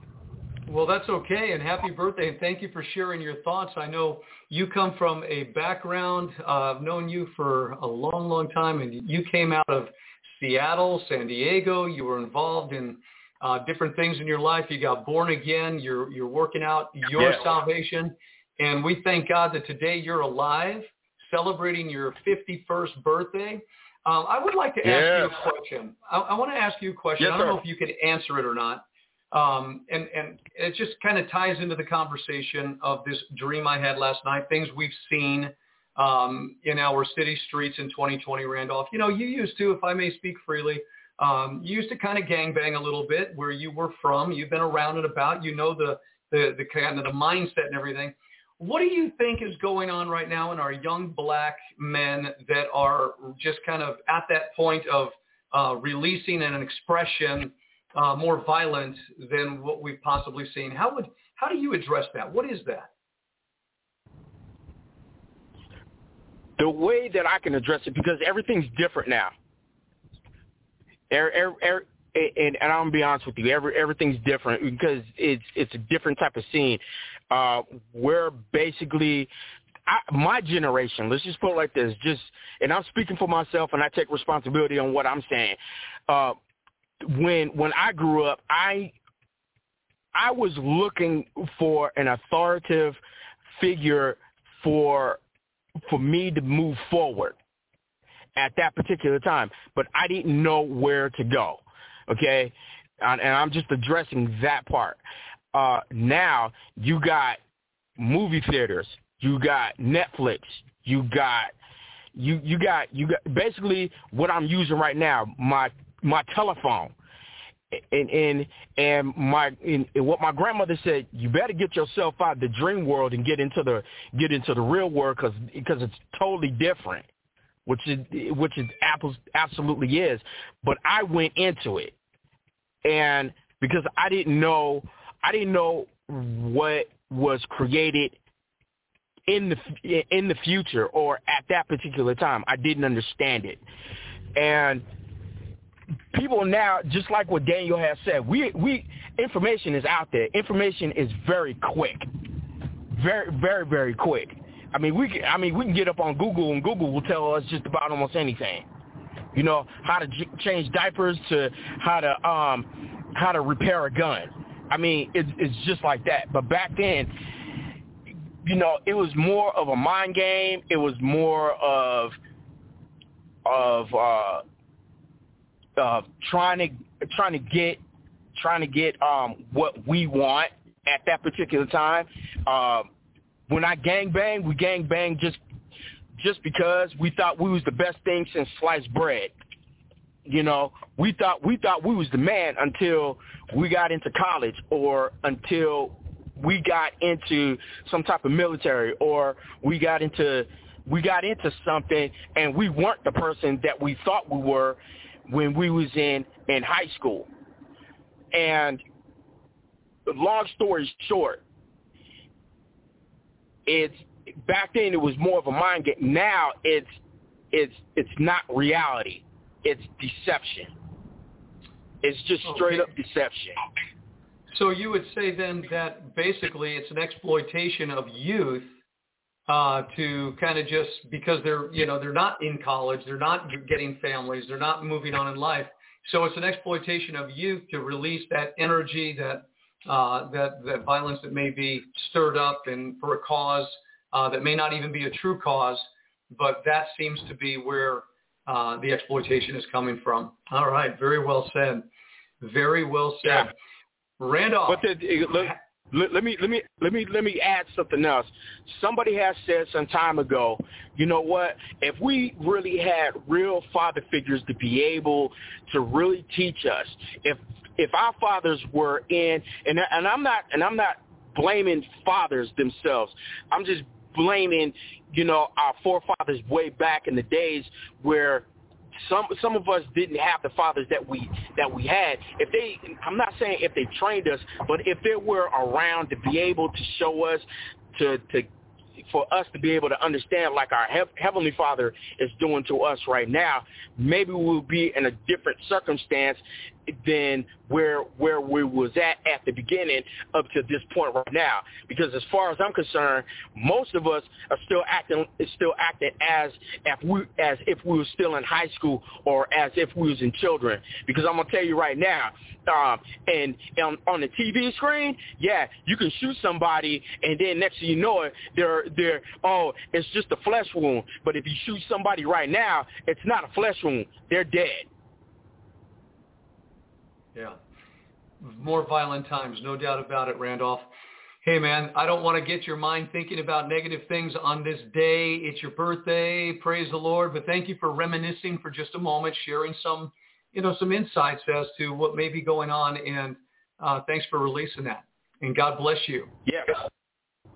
Well, that's okay, and happy birthday, and thank you for sharing your thoughts. I know you come from a background, uh, I've known you for a long, long time, and you came out of Seattle, San Diego. You were involved in uh, different things in your life. You got born again. You're, you're working out your yeah. salvation, and we thank God that today you're alive, celebrating your 51st birthday. Um, I would like to ask you a question. I, I want to ask you a question. Yes, I don't sir. know if you can answer it or not. Um, and, and it just kind of ties into the conversation of this dream I had last night, things we've seen um, in our city streets in 2020, Randolph. You know, you used to, if I may speak freely, um, you used to kind of gangbang a little bit where you were from. You've been around and about. You know the, the, the kind of the mindset and everything. What do you think is going on right now in our young black men that are just kind of at that point of uh, releasing an expression uh, more violent than what we've possibly seen. How would how do you address that? What is that? The way that I can address it, because everything's different now. Er, er, er, and, and I'm gonna be honest with you, every, everything's different because it's it's a different type of scene. Uh, we're basically I, my generation, let's just put it like this, just, and I'm speaking for myself and I take responsibility on what I'm saying. Uh, when when I grew up, I I was looking for an authoritative figure for for me to move forward at that particular time, but I didn't know where to go. Okay, and, and I'm just addressing that part. Uh, now you got movie theaters, you got Netflix, you got you you got you got basically what I'm using right now. My my telephone. And and and my and, what my grandmother said you better get yourself out of the dream world and get into the get into the real world because because it's totally different which is which is apples absolutely is. But i went into it and because i didn't know i didn't know what was created in the in the future or at that particular time. I didn't understand it. And people now, just like what Daniel has said, we we information is out there. Information is very quick, very very very quick. I mean, we can, I mean we can get up on Google and Google will tell us just about almost anything. You know how to j- change diapers to how to um how to repair a gun. I mean, it's it's just like that. But back then, you know, it was more of a mind game. It was more of of uh uh, trying to trying to get trying to get um, what we want at that particular time. Uh, when I gang bang, we gang bang just just because we thought we was the best thing since sliced bread. You know, we thought we thought we was the man until we got into college or until we got into some type of military or we got into we got into something and we weren't the person that we thought we were when we was in in high school. And long story short, it's back then it was more of a mind game. Now it's it's it's not reality. It's deception. It's just straight up deception. So you would say then that basically it's an exploitation of youth uh, to kind of just because they're you know they're not in college, they're not getting families, they're not moving on in life. So it's an exploitation of youth to release that energy, that uh, that that violence that may be stirred up and for a cause uh, that may not even be a true cause, but that seems to be where uh, the exploitation is coming from. All right, very well said. Very well said. Yeah. Randolph. But the, let, me let me let me let me add something else. Somebody has said some time ago, you know what? If we really had real father figures to be able to really teach us, if if our fathers were in, and and I'm not and I'm not blaming fathers themselves. I'm just blaming, you know, our forefathers way back in the days where some some of us didn't have the fathers that we that we had. If they, I'm not saying if they trained us, but if they were around to be able to show us to to for us to be able to understand like our heavenly father is doing to us right now maybe we'll be in a different circumstance than where where we was at at the beginning up to this point right now. Because as far as I'm concerned, most of us are still acting still acting as if we as if we were still in high school or as if we was in children. Because I'm gonna tell you right now, um, and, and on the TV screen, yeah, you can shoot somebody, and then next thing you know it, they're they're oh, it's just a flesh wound. But if you shoot somebody right now, it's not a flesh wound; they're dead. Yeah. More violent times, no doubt about it, Randolph. Hey, man, I don't want to get your mind thinking about negative things on this day. It's your birthday. Praise the Lord. But thank you for reminiscing for just a moment, sharing some, you know, some insights as to what may be going on. And uh, thanks for releasing that. And God bless you. Yeah.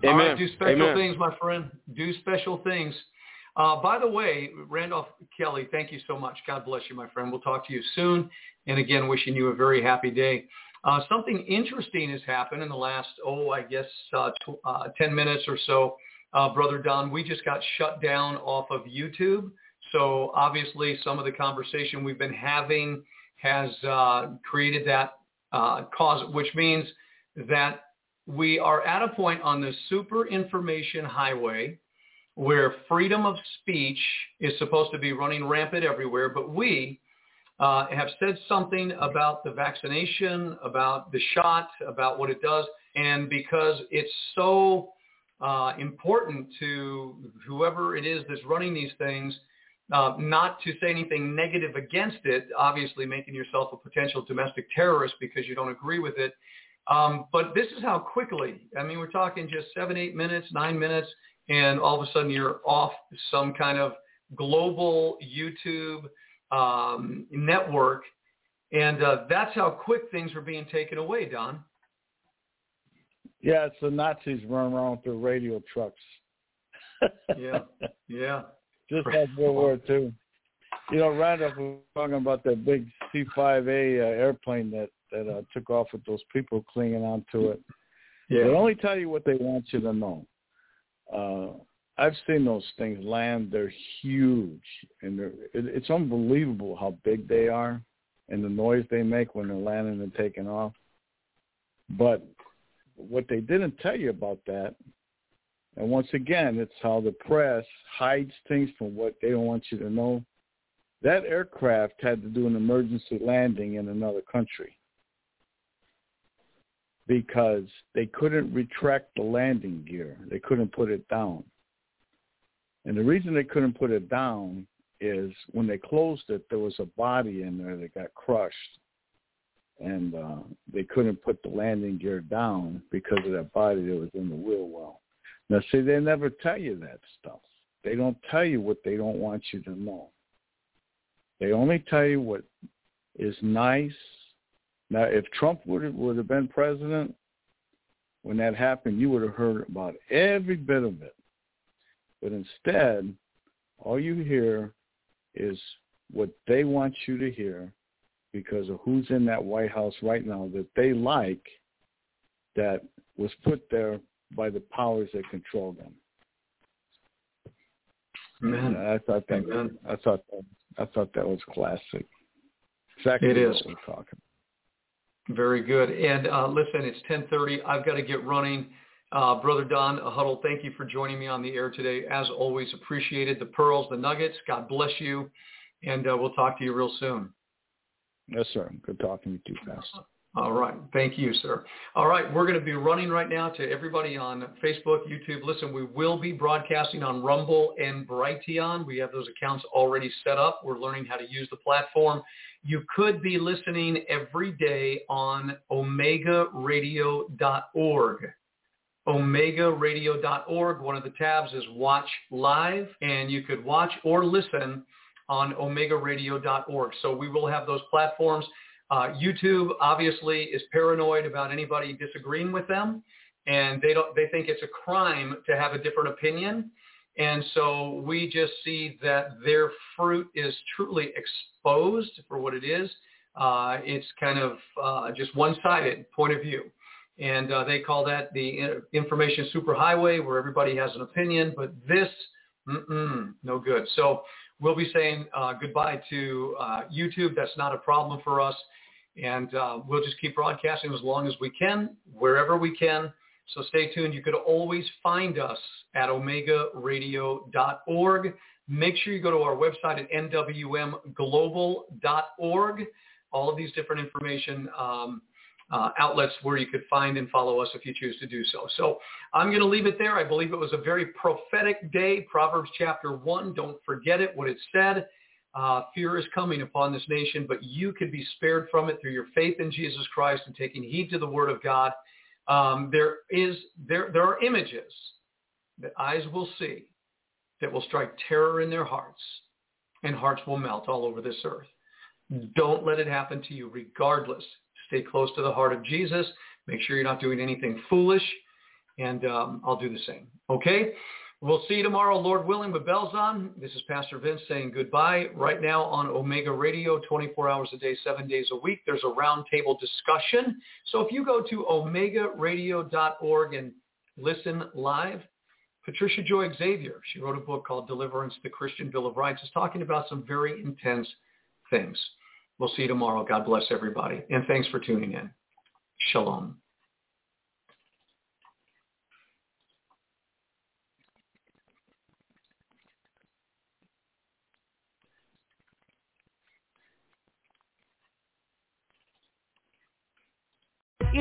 Amen. All right, do special Amen. things, my friend. Do special things. Uh, by the way, Randolph Kelly, thank you so much. God bless you, my friend. We'll talk to you soon. And again, wishing you a very happy day. Uh, something interesting has happened in the last, oh, I guess uh, uh, 10 minutes or so. Uh, Brother Don, we just got shut down off of YouTube. So obviously some of the conversation we've been having has uh, created that uh, cause, which means that we are at a point on the super information highway where freedom of speech is supposed to be running rampant everywhere, but we uh, have said something about the vaccination, about the shot, about what it does, and because it's so uh, important to whoever it is that's running these things, uh, not to say anything negative against it, obviously making yourself a potential domestic terrorist because you don't agree with it. Um, but this is how quickly, I mean, we're talking just seven, eight minutes, nine minutes, and all of a sudden you're off some kind of global YouTube um, network. And uh, that's how quick things are being taken away, Don. Yeah, it's the Nazis running around with their radio trucks. yeah, yeah. Just like World War II. You know, Randolph was talking about that big C-5A uh, airplane that that uh, took off with those people clinging onto it. Yeah. They only tell you what they want you to know. Uh, I've seen those things land. They're huge, and they're, it, it's unbelievable how big they are and the noise they make when they're landing and taking off. But what they didn't tell you about that, and once again, it's how the press hides things from what they don't want you to know. That aircraft had to do an emergency landing in another country because they couldn't retract the landing gear. They couldn't put it down. And the reason they couldn't put it down is when they closed it, there was a body in there that got crushed. And uh, they couldn't put the landing gear down because of that body that was in the wheel well. Now, see, they never tell you that stuff. they don't tell you what they don't want you to know. They only tell you what is nice. Now, if Trump would have, would have been president when that happened, you would have heard about every bit of it. But instead, all you hear is what they want you to hear because of who's in that White House right now that they like that was put there by the powers that control them. Man, I thought that Amen. I thought that, I thought that was classic. Exactly It is. what we're talking. Very good. And uh, listen, it's 10:30. I've got to get running. Uh, Brother Don Huddle, thank you for joining me on the air today. As always, appreciated the pearls, the nuggets. God bless you, and uh, we'll talk to you real soon. Yes, sir. Good talking to you, Pastor. All right. Thank you, sir. All right. We're going to be running right now to everybody on Facebook, YouTube. Listen, we will be broadcasting on Rumble and Brighteon. We have those accounts already set up. We're learning how to use the platform. You could be listening every day on omegaradio.org omegaradio.org. One of the tabs is Watch Live, and you could watch or listen on omegaradio.org. So we will have those platforms. Uh, YouTube obviously is paranoid about anybody disagreeing with them, and they don't. They think it's a crime to have a different opinion, and so we just see that their fruit is truly exposed for what it is. Uh, it's kind of uh, just one-sided point of view and uh, they call that the information superhighway where everybody has an opinion, but this, no good. So we'll be saying uh, goodbye to uh, YouTube. That's not a problem for us, and uh, we'll just keep broadcasting as long as we can, wherever we can. So stay tuned. You could always find us at omegaradio.org. Make sure you go to our website at nwmglobal.org. All of these different information um, uh, outlets where you could find and follow us if you choose to do so. So I'm going to leave it there. I believe it was a very prophetic day. Proverbs chapter 1, don't forget it, what it said. Uh, fear is coming upon this nation, but you could be spared from it through your faith in Jesus Christ and taking heed to the word of God. Um, there is there there are images that eyes will see that will strike terror in their hearts, and hearts will melt all over this earth. Don't let it happen to you, regardless Stay close to the heart of Jesus. Make sure you're not doing anything foolish, and um, I'll do the same. Okay? We'll see you tomorrow, Lord willing, with bells on. This is Pastor Vince saying goodbye right now on Omega Radio, 24 hours a day, seven days a week. There's a roundtable discussion. So if you go to omegaradio.org and listen live, Patricia Joy Xavier, she wrote a book called Deliverance, the Christian Bill of Rights, is talking about some very intense things. We'll see you tomorrow. God bless everybody. And thanks for tuning in. Shalom. It